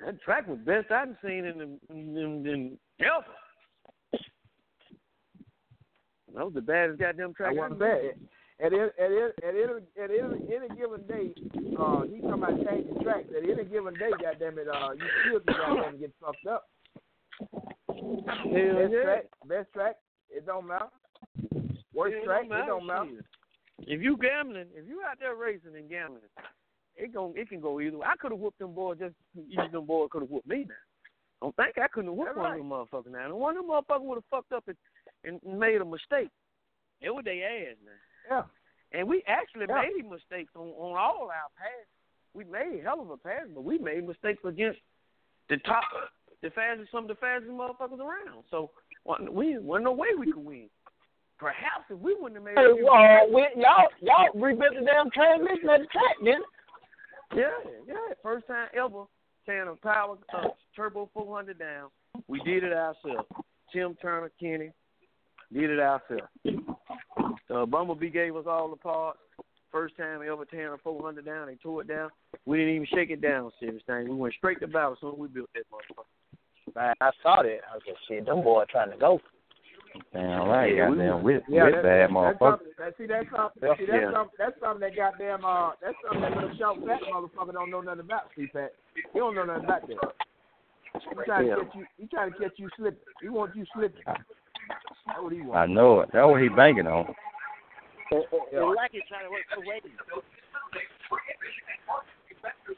That track was best I've seen in the in, in, in ever. That was the baddest goddamn track. I I've wasn't bad. At any, at any, at any, at any, any given day, uh, he talking about changing tracks. At any given day, goddamn it, uh, you still can goddamn get fucked up. Hell best yeah. track, best track, it don't matter. Worst It track, don't it don't matter. If you gambling, if you out there racing and gambling, it gon' it can go either way. I could have whooped them boys just either them boys could have whooped me now. Don't think I couldn't have whooped That's one right. of them motherfuckers now. And one of them motherfuckers would have fucked up and, and made a mistake. It was their ass now. Yeah. And we actually Yeah. made mistakes on, on all our passes. We made hell of a pass, but we made mistakes against the top, the fastest, some of the fastest motherfuckers around. So we wasn't no way we could win. Perhaps if we wouldn't have made Hey, uh, we, y'all y'all rebuilt the damn transmission at the track, didn't? Yeah, yeah. First time ever tearing a power uh, turbo 400 down. We did it ourselves. Tim Turner, Kenny, did it ourselves. Uh, Bumblebee gave us all the parts. First time we ever tearing a 400 down, they tore it down. We didn't even shake it down, serious thing. We went straight to battle as soon as we built that motherfucker. Man, I saw that. I was like, shit, them boys trying to go. Damn right, Yeah, we- goddamn whip, yeah, whip that- bad motherfucker. something, that, see, that's something, Yeah. see, that's Yeah. something, that's something that goddamn, uh, that's something that little short fat motherfucker don't know nothing about, C-Pat. He don't know nothing about that. He trying Yeah. to catch you, he trying to catch you slipping. He wants you slipping. That's what he I know it. That's what he banking on. They like it trying to work for ways.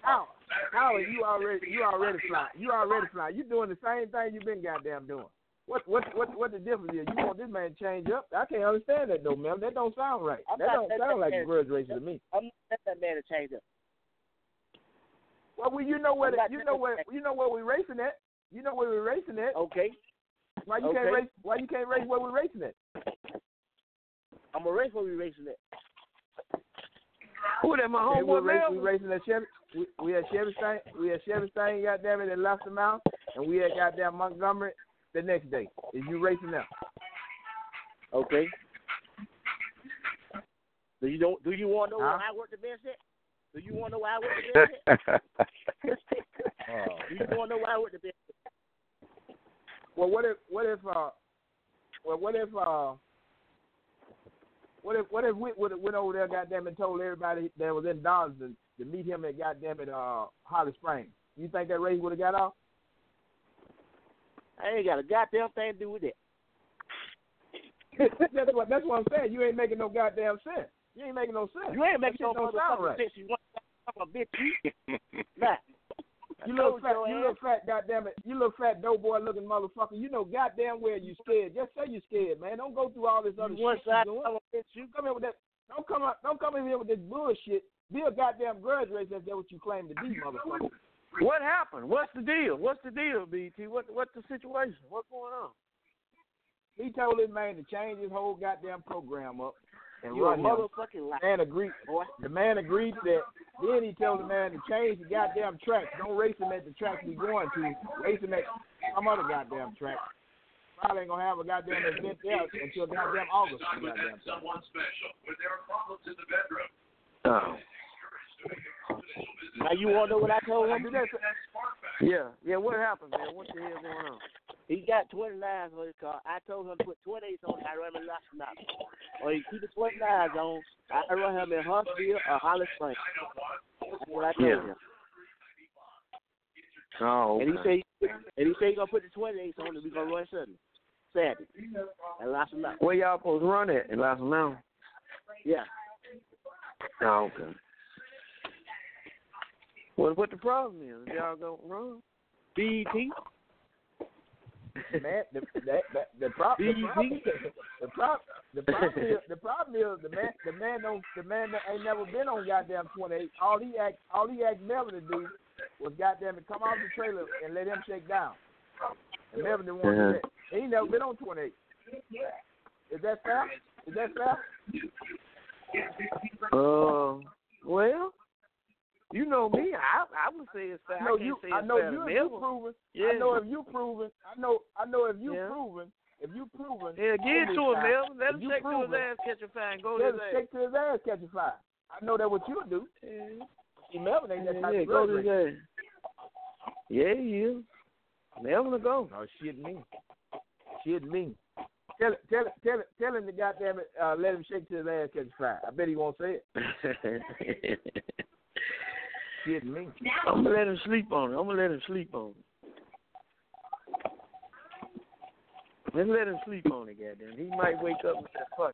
How? How are you already, you already flying. You already flying. You doing the same thing you've been goddamn doing. What, what, what, what the difference is? You want this man to change up? I can't understand that though, man. That don't sound right. I'm That don't sound like a grudge racer to me. I'm not that man to change up. Well, well, you know where I'm the, not you know where you know where we're racing at. You know where we're racing at. Okay. Why you Okay. can't race? Why you can't race where we're racing at? I'm a race where we racing it. Who that my Okay, homeboy we're we racing at Chevy. We, we had Chevy. We had Chevy Stain. Goddamn it, in Lobster Mouth, and we had goddamn Montgomery the next day. Is you racing now? Okay. Do you don't do you want to know Huh? where I work the best at? Do you want to know where I work the best at? Do you want to know where I work the best at? Well, what if what if uh, well what if uh, what if what if we would went over there, goddamn, and told everybody that was in Dodge to, meet him at goddamn it uh Holly Springs? You think that race would have got off? I ain't got a goddamn thing to do with that. that's what that's what I'm saying. You ain't making no goddamn sense. You ain't making no sense. You ain't making That no sound right. sense. You want to bitch? Nah. You little fat, you little fat, goddamn it, you little fat doughboy looking motherfucker. You know goddamn well you scared. Just say you scared, man. Don't go through all this other You one shit you side doing. of a bitch you. Come here with that. Don't come up. Don't come in here with this bullshit. Be a goddamn grudge racer. If that's what you claim to be, motherfucker. What happened? What's the deal? What's the deal, BT? What what's the situation? What's going on? He told his man to change his whole goddamn program up and You a run him. motherfucking liar. Man agreed. Boy. The man agreed to that. Then he told the man to change the goddamn track. Don't race him at the track we going to. Race him at some other goddamn track. Probably ain't gonna have a goddamn event there until goddamn August. for the Goddamn thing. Oh. Now you want to know what I told him? Yeah, yeah. What happened, man? What the hell going on? He got 29s on his car. I told him to put 28s on. I run him in Lobster Or he keep the 29s on. I run him in Huntsville or Holly Springs. That's what I told Yeah. him. Oh, And he okay. say and he say he gonna put the 28s on and we gonna run Saturday. Saturday. And Lobster Mountain. Where y'all supposed to run at in Lobster Mountain? Yeah. Oh, okay. What what the problem is? Y'all gonna run? BET. Man, the that, that, the problem the problem the problem the problem is the problem is the man the man don't the man that ain't never been on goddamn twenty eight. All he asked all he asked Melvin to do was goddamn to come off the trailer and let him shake down. And Melvin didn't want to do that. He ain't never been on twenty eight. Is that fair? Is that fair? Uh, well, you know me. I I would say it's fair. I know I you. I know you. If you proven. Yeah. I know if you proven. I know. I know if you Yeah. proven. If you proven. Yeah, give it to him, Melvin. Let him you check to his ass, catch a fine, go Let to him his ass. shake to his ass, catch a fire. I know that what you'll do. See, Melvin ain't that Yeah, type yeah, of go to his ass. Yeah, is. Melvin will go. No shit me. Shit me. Tell it, tell it, tell it, tell him to goddamn it, uh, let him shake to his ass catch fire. I bet he won't say it. Shit me. I'm gonna let him sleep on it. I'm gonna let him sleep on it. Let's let him sleep on it, goddamn. He might wake up and say, "Fuck."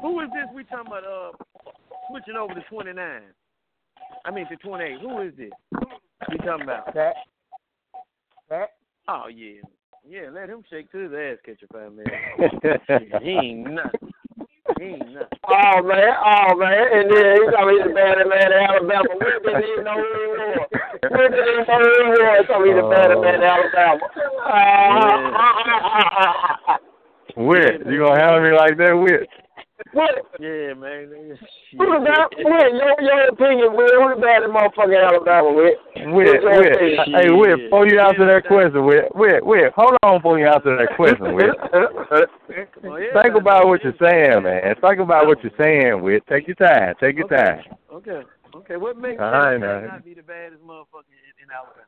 Who is this? We talking about uh switching over to 29. I mean to 28. Who is this? We talking about? Pat. Pat. Oh yeah, yeah. Let him shake to his ass, catch a fire, man. Shit, he ain't nothing. He ain't nothing. Oh man, oh man, and then he's gonna be the bad man in Alabama. We didn't even know who he was. We didn't even know who he was. So he's the bad man in Alabama. Oh. Ah, ah, ah, uh, Wit, you gonna handle me like that, Wit? What? Yeah, man. Who the bad? Wait, your your opinion, Will? Who the baddest motherfucker in Alabama, Will? Wait, wait. Hey, wait, before you answer that question, wait, wait, wait. Hold on before you answer that question, Wait. Think about what you're saying, man. Think about what you're saying, Wait. Take your time. Take your time. Okay. Okay. What makes All right, Chevy man. not be the baddest motherfucker in, in Alabama?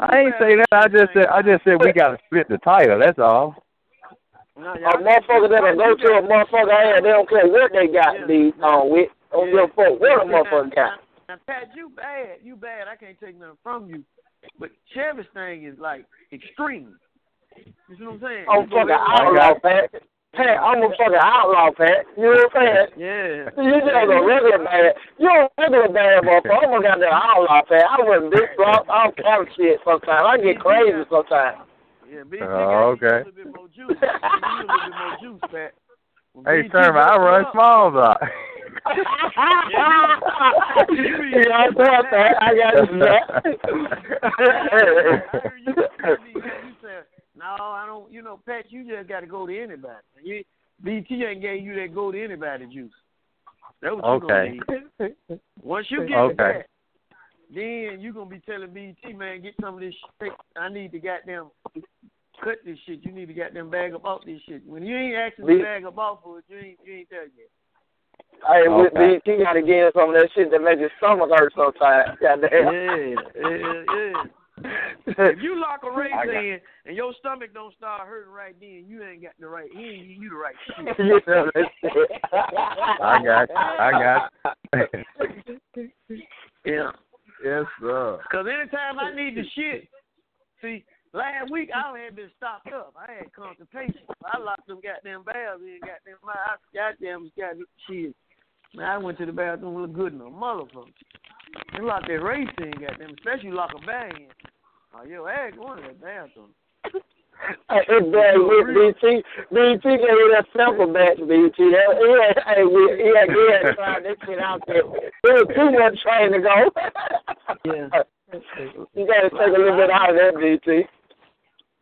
I ain't say that. I just said I just said we gotta split the title. That's all. A motherfucker that'll go to a motherfucker and they don't care what they got to be on with. Don't give a fuck what a motherfucker got. Now, Pat, you bad. You bad. I can't take nothing from you. But Chevy's thing is like extreme. You see what I'm saying? I'm fucking outlaw, Pat. Pat, I'm a fucking outlaw, Pat. You know what I'm saying? Yeah. You just a regular bad. You a regular bad motherfucker. I'm a goddamn outlaw, Pat. I run big block, all kind of shit sometimes. I get crazy sometimes. Yeah, B, Oh, okay. a little bit more juice. A little bit more juice, Pat. Hey, Sherman, I run up- small though. yeah, I thought that. I got you said, no, I don't. You know, Pat, you just got to go to anybody. You, BT ain't gave you that go to anybody juice. That's what you Okay. gonna. Once you get Okay. that, then you gonna be telling BT, man, get some of this shit. I need to goddamn cut this shit. You need to get them bag up off this shit. When you ain't asking to bag up off for it, you ain't you ain't there yet. Hey, with Okay. BT got to get some of that shit that makes his stomach hurt sometimes. Goddamn. Yeah, yeah, yeah. if you lock a race I got- in and your stomach don't start hurting right then, you ain't got the right. He ain't giving you the right shit. You know that. I got you. I got you. yeah. yes, sir. Cause anytime I need the shit, see, last week I had been stopped up. I had constipation. I locked them goddamn valves in. Goddamn, my I, goddamn, goddamn shit. Man, I went to the bathroom look good in a motherfucker. They lock that race in, goddamn, especially lock a bag in. Oh, yo, ass going to that bathroom. Hey, it's bad with BT. BT gave me that sample batch, BT. That, he had, hey, we, he had, he had tried this shit out there. There was too much trying to go. Yeah. you got to take a little bit out of that, BT.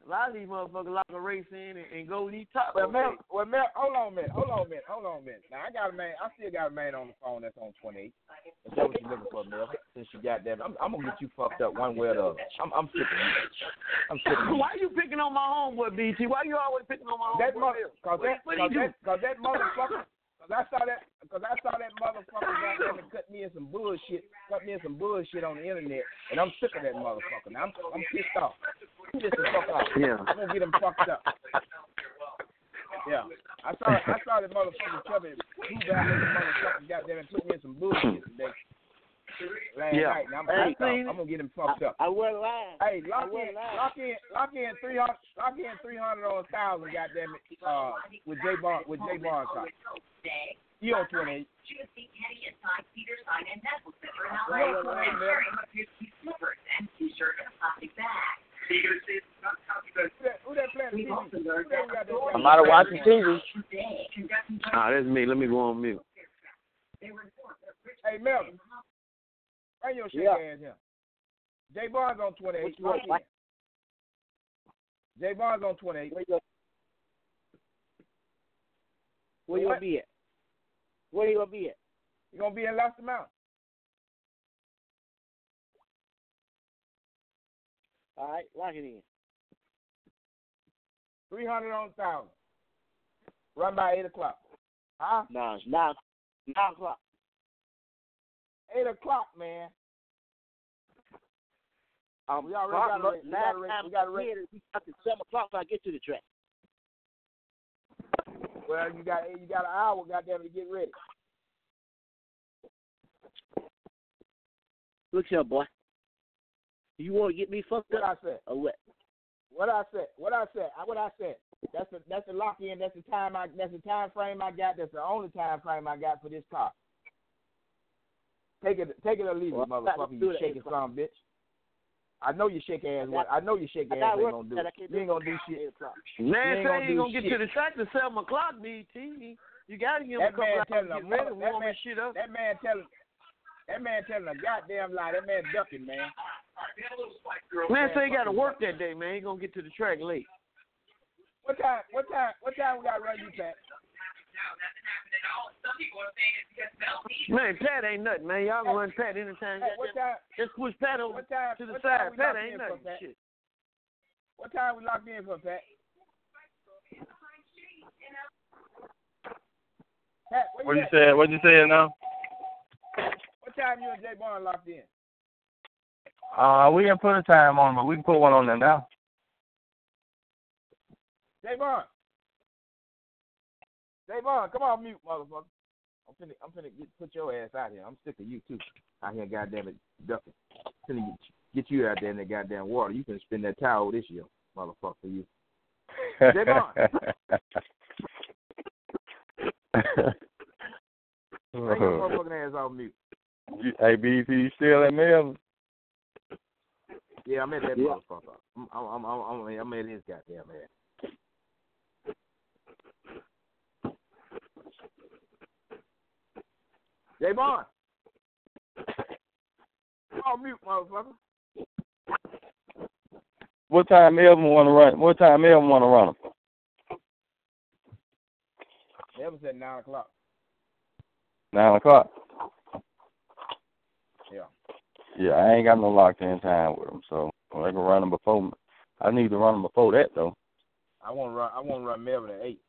A lot of these motherfuckers lock a race in and, and go these top. Well, man, well, man, hold on a minute, hold on a minute, hold on a minute. Now I got a man, I still got a man on the phone that's on 28. Is that what you looking for, Mel? Since you got that, I'm, I'm gonna get you fucked up one way or the other. I'm, I'm sick of you. I'm sick of you. Why you picking on my homeboy, BT? Why you always picking on my homeboy? That mother, cause that, what cause that, cause that motherfucker, cause I saw that, cause I saw that motherfucker got there and cut me in some bullshit, cut me in some bullshit on the internet, and I'm sick of that motherfucker. Now I'm, I'm pissed off. I'm pissed the fuck off. Yeah. I'm gonna get him fucked up. Yeah, I saw, I saw that motherfucker Chubby, who got that motherfucker got there and put me in some bullshit today. Last Yeah. night, and I'm Hey, pissed off. seen it. I'm gonna get him fucked up. I wasn't lying. Hey, lock in, lying. lock in, lock in three hundred, lock in three hundred on a thousand. Goddamn it, uh, with J Bar, with J Bar You on twenty eight? Who that playing TV? Who that got that I'm out of watching TV. Ah, that's me. Let me go on mute. Hey, Melvin, bring your shit Yeah. ass here. J Barnes on twenty eight. What you want? J Barnes on twenty eight. Where you, where you gonna be at? Where you gonna be at? You gonna be in Leicester Mountain? All right, lock it in. Three hundred on thousand. Run by eight o'clock. Huh? No, it's nine, nine o'clock. Eight o'clock, man. Um, We already got a race- we got race- we got a race. race. We got to seven o'clock when I get to the track. Well, you got you got an hour, goddamn, to get ready. Look here, boy. You want to get me fucked What up I said. or what? What I said. What I said. What I said. That's the that's the lock in. That's the time I. That's the time frame I got. That's the only time frame I got for this car. Take it. Take it or leave Well, it, I got to motherfucker. do You it at shaking eight o'clock. son of a bitch. I know you shake ass. I what- got- I know you shake ass. got Ain't work gonna do it. You ain't gonna do shit. Man, You say ain't gonna you do gonna get to the track to seven o'clock, BT. You gotta give him a That couple man hours telling to a get ready, mother- that warm man- his shit up. That man telling. That man telling a goddamn lie. That man ducking, man. Man, say he got to work that day, man. He gonna get to the track late. What time? What time? What time we got to run you, Pat? Man, Pat ain't nothing, man. Y'all can run Pat anytime. Hey, what time? Just push Pat over What time? to the what time side. we Pat locked ain't in for, nothing. Pat? Shit. What time we locked in for, Pat? Pat, where What you at? What you said now? What time you and Jay Bond locked in? Uh, we didn't put a time on, but we can put one on there now. Jay Bond. Jay Bond, come on mute, motherfucker. I'm finna, I'm finna get, put your ass out here. I'm sick of you too. Out here, goddamn it, ducking. Finna get, get you out there in that goddamn water. You can spin that towel this year, motherfucker. You. Jay Bond. Bring your motherfucking ass off mute. You- hey, BT, you still at Melvin? Yeah, I'm at that Yeah. motherfucker. I'm, I'm, I'm, I'm, I'm at his goddamn ass. Come on mute, motherfucker. What time Melvin want to run? What time Melvin want to run him? Never said nine o'clock. Nine o'clock. Yeah. Yeah, I ain't got no locked in time with him, so I can run him before. I need to run him before that though. I want to run. I want to run Melvin at eight.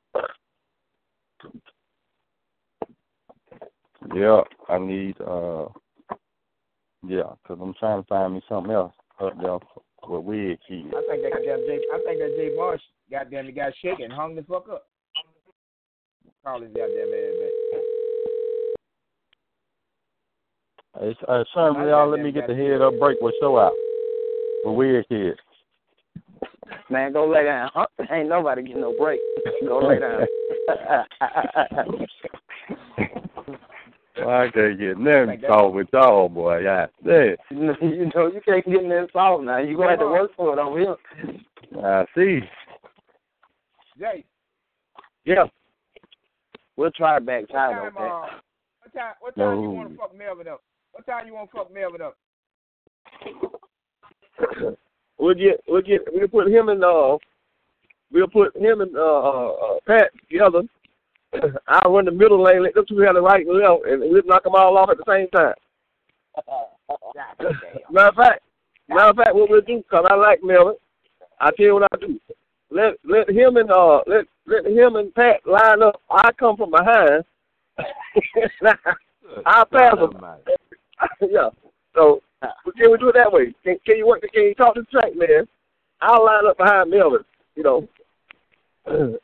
Yeah, I need. uh Yeah, Yeah, 'cause I'm trying to find me something else up there with weird kids. I think that goddamn Jay. I think that Jay Bond goddamn he got shaken, hung the fuck up. Call his goddamn ass back. It's, uh, son, will y'all let me get the head up break with show out with weird kids. Man, go lay down. Huh? Ain't nobody getting no break. Go lay down. Well, I can't get nothing solved with y'all, boy. Yeah, yeah. you know, you can't get in there solved now. You're going to have to work for it over here. I see. Jay, Yeah. We'll try it back what time, time? okay? Uh, what time? What time you want to fuck Melvin up? What time you want to fuck Melvin up? We'll get we'll get we'll put him and uh we'll put him and uh, uh, uh Pat together. I'll run the middle lane, let them two have the right and left, and we'll knock them all off at the same time. Matter of fact, matter of fact, what we'll do, cause I like Melvin, I tell you what I do. Let let him and uh let let him and Pat line up. I come from behind. I pass them. yeah. So can we do it that way? Can can you work? Can you talk to the track man? I'll line up behind Melvin. You know.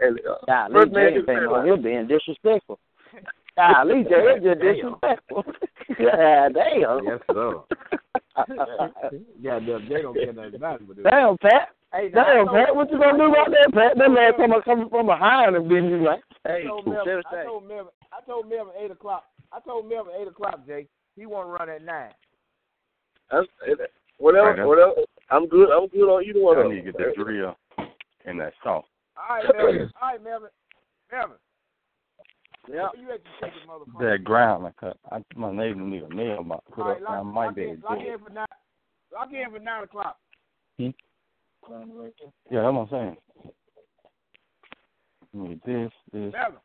and uh, Golly, first man Jay to been say on here being disrespectful. Golly, Jay, it's just disrespectful. yeah, damn. Yes, sir. Goddamn, Jay don't care nothing about it. but- Damn, Pat. Hey, Damn, Pat, what you gonna do about that, Pat? That man coming coming from behind and being you like, I hey, told Melvin, I told Melvin, I told Melvin eight o'clock. I told Melvin eight o'clock, Jay. He want to run at nine. That's, whatever, Right, whatever. I'm good. I'm good on either one I of need to get that drill and that saw. All right, Melvin. All right, Melvin. Melvin. Yeah. Where you at, you shaking motherfucker? That ground, I cut. I, my neighbor need a nail box put All up. right, I lock, might lock, be in, lock in for nine. Lock in for nine o'clock. Hmm? Yeah, that's what I'm saying. Need this, this, Melvin.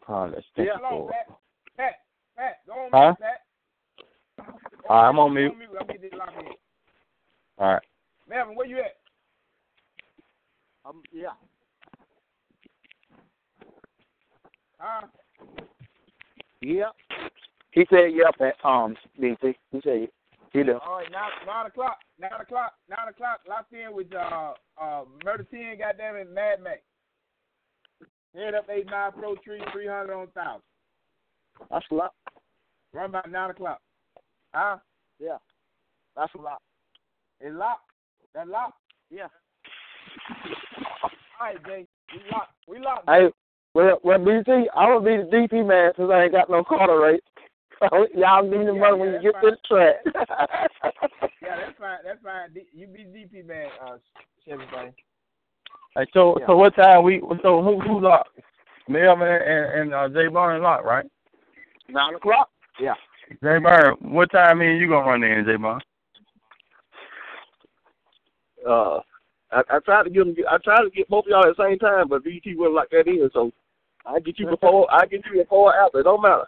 probably that Yeah. stick Hold on, cord. Pat. Pat. Pat. Go on Huh? Pat. All right, I'm on Go mute. on mute. Let me get this locked in. All right. Melvin, where you at? Um, yeah. Huh? Yeah. He said, yeah, at um, BT. He said, he. All right, nine, nine o'clock. Nine o'clock. Nine o'clock. Locked in with uh uh Murder Ten. Goddamn it, Mad Max. Head up eight nine pro tree three hundred on thousand. That's a lot. Run by nine o'clock. Huh? Yeah. That's a lot. It's locked. That locked. Yeah. All right, Jay. We locked. We locked. Hey, well, well, BT, I will be the DP man since I ain't got no quarter rate. So y'all need the Yeah, money yeah, when you get to the track. Yeah, that's fine. That's fine. D- you be DP man, uh, Chevy thing. Hey, so Yeah. so what time we? So who who locked? Melvin and, and uh, Jay Barnes locked, right? Nine o'clock. Yeah. Jay Barnes, what time me and you gonna run in, Jay Barnes? Uh, I, I tried to get them. I tried to get both of y'all at the same time, but BT wasn't like that either. So I get you before I get you before or after. It don't matter.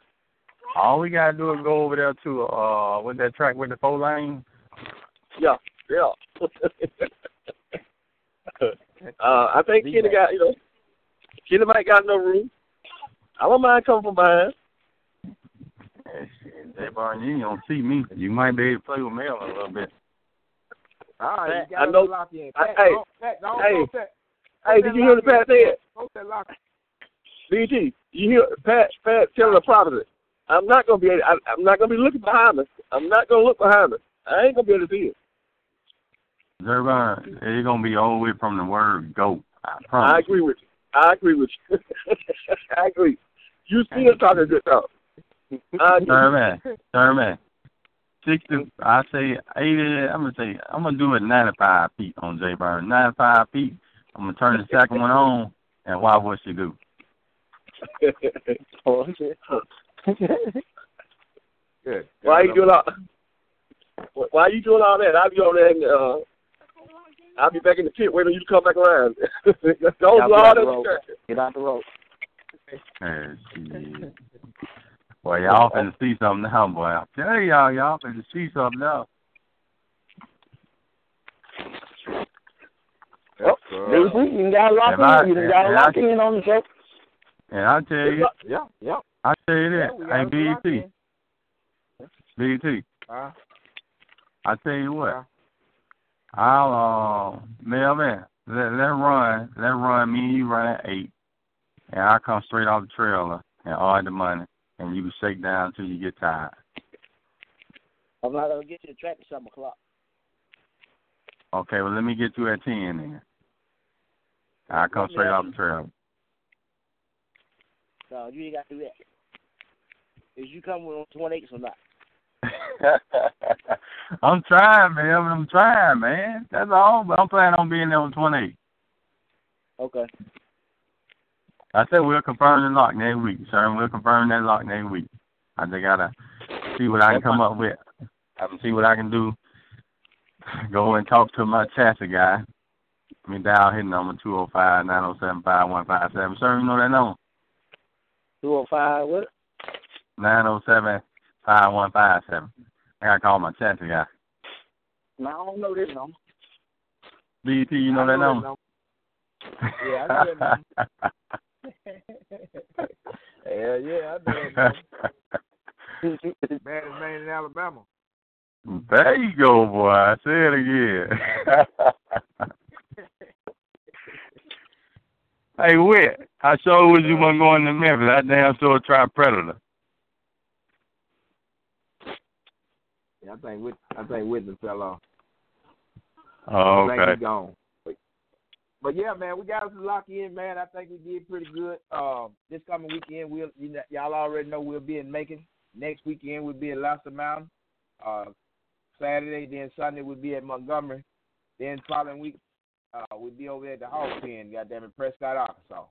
All we gotta do is go over there to uh with that track with the four lane. Yeah, yeah. uh, I think Kenny got you know Kenny might got no room. I don't mind coming from behind. Hey, shit, Jay Barnes, you ain't gonna see me. You might be able to play with Mel a little bit. All right, you got I know- to lock in. I- Pat, hey, don't- Pat, don't- hey, don't Pat- Hey, don't did you hear the lock in. Pat said? Don't that lock in. BG, you hear Pat Pat telling the prophecy. I'm not gonna be I, I'm not gonna be looking behind me. I'm not gonna look behind me. I ain't gonna be able to see it. Jay Barnes, it's gonna be all the way from the word go. I promise. I agree with you. I agree with you. I agree. You still talking good talk. Thurman, Thurman. Sixty, I say eighty. I'm gonna say I'm gonna do it ninety-five feet on Jay Burns. Ninety-five feet. I'm gonna turn the second one on and watch what she do. Oh, shit. Good. Why you doing all? Why you doing all that? I'll be over there. And, uh, I'll be back in the pit waiting for you to come back around. Don't do Y'all get out that. the road. Get out the road. Hey, shit. Boy, y'all finna see something now, boy. I tell y'all, y'all finna see something now. Well, BG, you got to lock If I- in. You got to if lock I- in on the show. And I tell you, Yeah, yeah. I tell you Yeah, this. we Hey, gotta lock BT, BT. Huh? I tell you what. I'll uh Melvin, let let run, let run me and you run at eight. And I'll come straight off the trailer and all the money and you can shake down until you get tired. I'm not gonna get you the track at seven o'clock. Okay, well let me get you at ten then. I'll come straight off the trailer. No, you ain't got to do that. Is you coming on twenty acres or not? I'm trying, man. I'm trying, man. That's all. But I'm planning on being there on twenty eight. Okay. I said we'll confirm the lock next week, sir. We'll confirm that lock next week. I just gotta see what I can come up with. I can see what I can do. Go and talk to my chassis guy. I mean, dial his number two zero five nine zero seven five one five seven. Sir, you know that number? Two oh five. What? Nine zero seven five one five seven. I gotta call my chassis guy. No, I don't know this number. BT, you know I that know number? Yeah, I know that Hell yeah, I know that number. Baddest man in Alabama. There you go, boy. I say it again. hey, Whit, I sure wish you wasn't going to Memphis. That damn sure try Predator. Yeah, I think Whit, I think Whitney fell off. Oh, okay. I think he gone. But, but yeah, man, we got us to lock in, man. I think we did pretty good. Um, this coming weekend, we'll you know, y'all already know we'll be in Macon. Next weekend we'll be at Lobster Mountain. Uh, Saturday, then Sunday we'll be at Montgomery. Then following week, uh, we'll be over at the Hawk Pen, goddamn it, Prescott, Arkansas.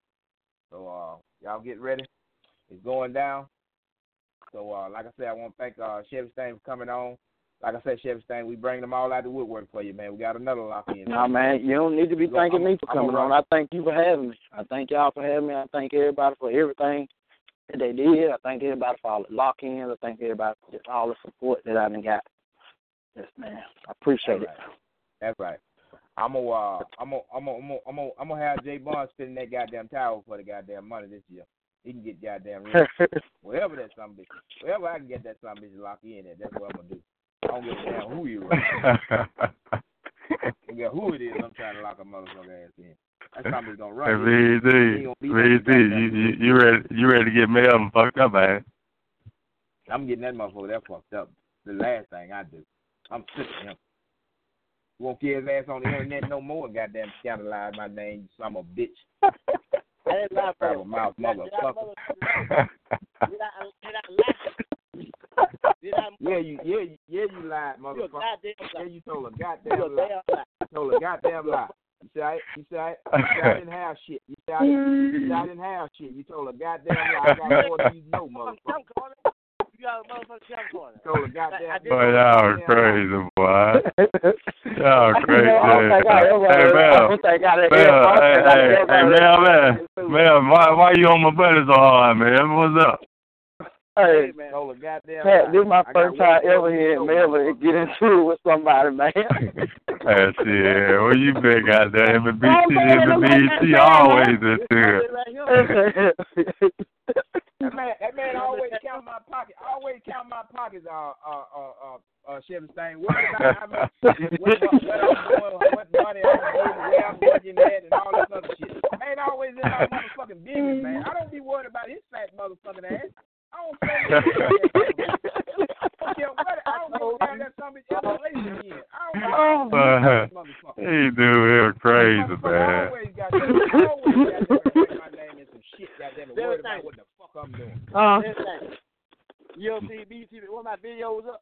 So uh, y'all get ready. It's going down. So uh, like I said, I want to thank uh, Chevy Stain for coming on. Like I said, Chevy Stain, we bring them all out the woodwork for you, man. We got another lock in. No, man, you don't need to be Go- thanking I'm- me for I'm coming on. I thank you for having me. I thank y'all for having me. I thank everybody for everything that they did. I thank everybody for all the lock-ins. I thank everybody for just all the support that I done got. Yes, man. I appreciate it. That's right. I'm gonna, uh, I'm gonna, I'm gonna, I'm gonna, I'm gonna, I'm gonna have Jay Bond spinning that goddamn towel for the goddamn money this year. He can get goddamn rich. wherever that some bitch, wherever I can get that some bitch locked in at, that's what I'm gonna do. I don't give a damn who you are. I don't who it is. I'm trying to lock a motherfucker ass in. That some bitch gonna Hey, run. He ain't VD, gonna be no VD, you, you, you ready? You ready to get Melvin fucked up, man? I'm getting that motherfucker that fucked up. The last thing I do. I'm sick of him. Won't get his ass on the internet no more. Goddamn scandalize my name, you son of a bitch. I didn't lie for Travel mouth motherfucker. Did I, did I lie? Did I, Yeah, you, yeah, you- yeah, you lied, motherfucker. goddamn Yeah, you told a goddamn a lie. lie. You told a goddamn lie. You said I, you said I, you said I didn't have shit. You said I, you said I didn't have shit. You told a goddamn lie. I got more than you know, motherfucker. I'm calling. You got a motherfucking camcorder. Stole a goddamn. Boy, y'all uh, crazy, boy. Y'all crazy. don't think I ever- oh, Hey, I Mel. don't think I ever- Mel, I hey, don't think I hey, hey, Mel, man. Mel, why, why you on my buddy so hard, man? What's up? Hey, Stole a goddamn. Pat, this is my I first time ever hearing stole Melvin get into it with somebody, man. Hey, shit, where you been, goddamn? The Oh, the look at that BT man, always man. is there. That man, that man always count my pocket. Always count my pockets. Uh, uh, uh, uh, uh Chevy Stain. What about how much? What, what, what I'm doing? What money I'm getting? Where I'm working at, and all this other shit. Man, always in my motherfucking business, man. I don't be worried about his fat motherfucking ass. I don't care. What? I don't go down that something ever later again. I don't Uh, motherfucker. he do it crazy, I man. always got that. I always got that. my name in some shit. Goddamn it, worried about what the fuck I'm doing. Uh, You see BT, one of my videos up.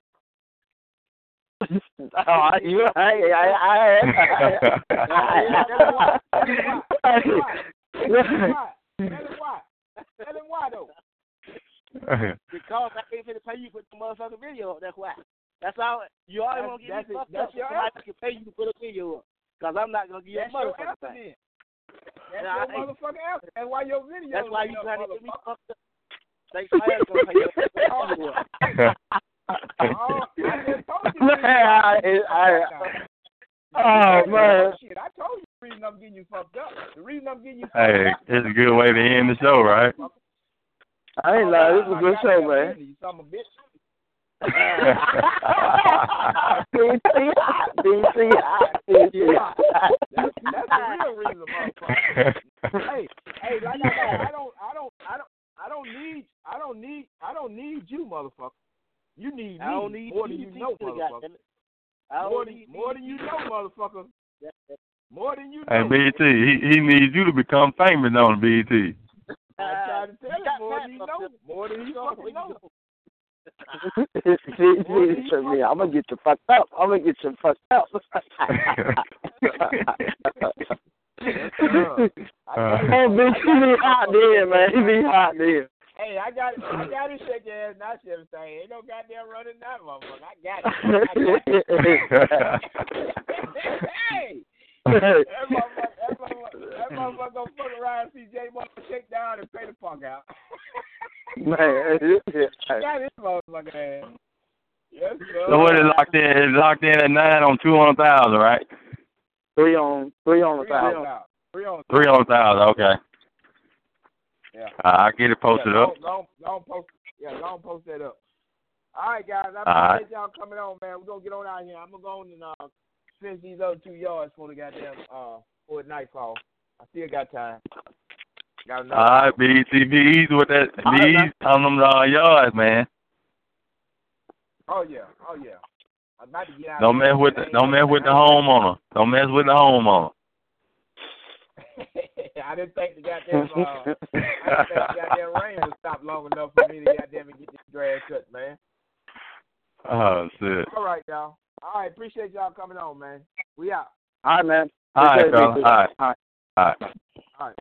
oh, you, I, I, I, I, Tell him why. Tell him why. Tell him why though. Because I ain't finna pay you for the motherfucking video. That's why. That's all. You always That's- want to that's get me it. fucked That's up. your Somebody can pay you to put a video up. Because I'm not going to give you a motherfucking thing. That's your I- motherfucking answer. That's why your video. That's why you trying to get me fucked up. Think somebody going to pay you to put a video up. Oh, I just told you. I, I, oh man. Shit, I told you the reason I'm getting you fucked up. The reason I'm getting you fucked Hey, up. it's a good way to end the show, right? I ain't lying. This is a oh, good show, man. You son of a bitch. That's, that's the real reason, motherfucker. hey, hey, like I said, I don't, I don't, I don't, need, I don't need, I don't need you, motherfucker. You need me I don't need more than you you know, motherfucker. goddammit. I don't More than, more than you know, motherfucker. More than you Hey, know. BT, he, he needs you to become famous on BT. I tried to tell you more than you know, more than you fucking know. Listen me, I'm gonna get you fucked up. I'm gonna get you fucked up. oh, bitch, uh, he be hot there, man. He be hot there. Hey, I got, I got to shake your ass, not shit. Saying, ain't no goddamn running that motherfucker. I got it. I got it. hey. That motherfucker, that motherfucker, that motherfucker gonna fuck around and see J Mo shake down and pay the fuck out. man, got this motherfucker ass. Yes, sir. So what is locked in? It's locked in at nine on two hundred thousand, right? Three on, three on the Three on thousand. Three on Three hundred thousand. Okay. Yeah. Uh, I get it posted yeah, up. Go, go, go post, yeah, don't post that up. All right, guys. I All right. appreciate y'all coming on, man. We're gonna get on out here. I'm gonna go on and uh, finish these other two yards for the goddamn uh for the nightfall. I still got time. Got All another. right, BT, be easy with that. All Be right, easy on them uh, yards, man. Oh yeah, oh yeah. I'm about to get out. Don't mess with the don't mess with the homeowner. Don't mess with the homeowner. I didn't think the goddamn uh, I didn't think the goddamn rain would stop long enough for me to goddamn get this grass cut, man. Oh shit. All right, y'all. All right, appreciate y'all coming on, man. We out. All right, man. All right, Appreciate it, fella. BT. All right. All right. All right.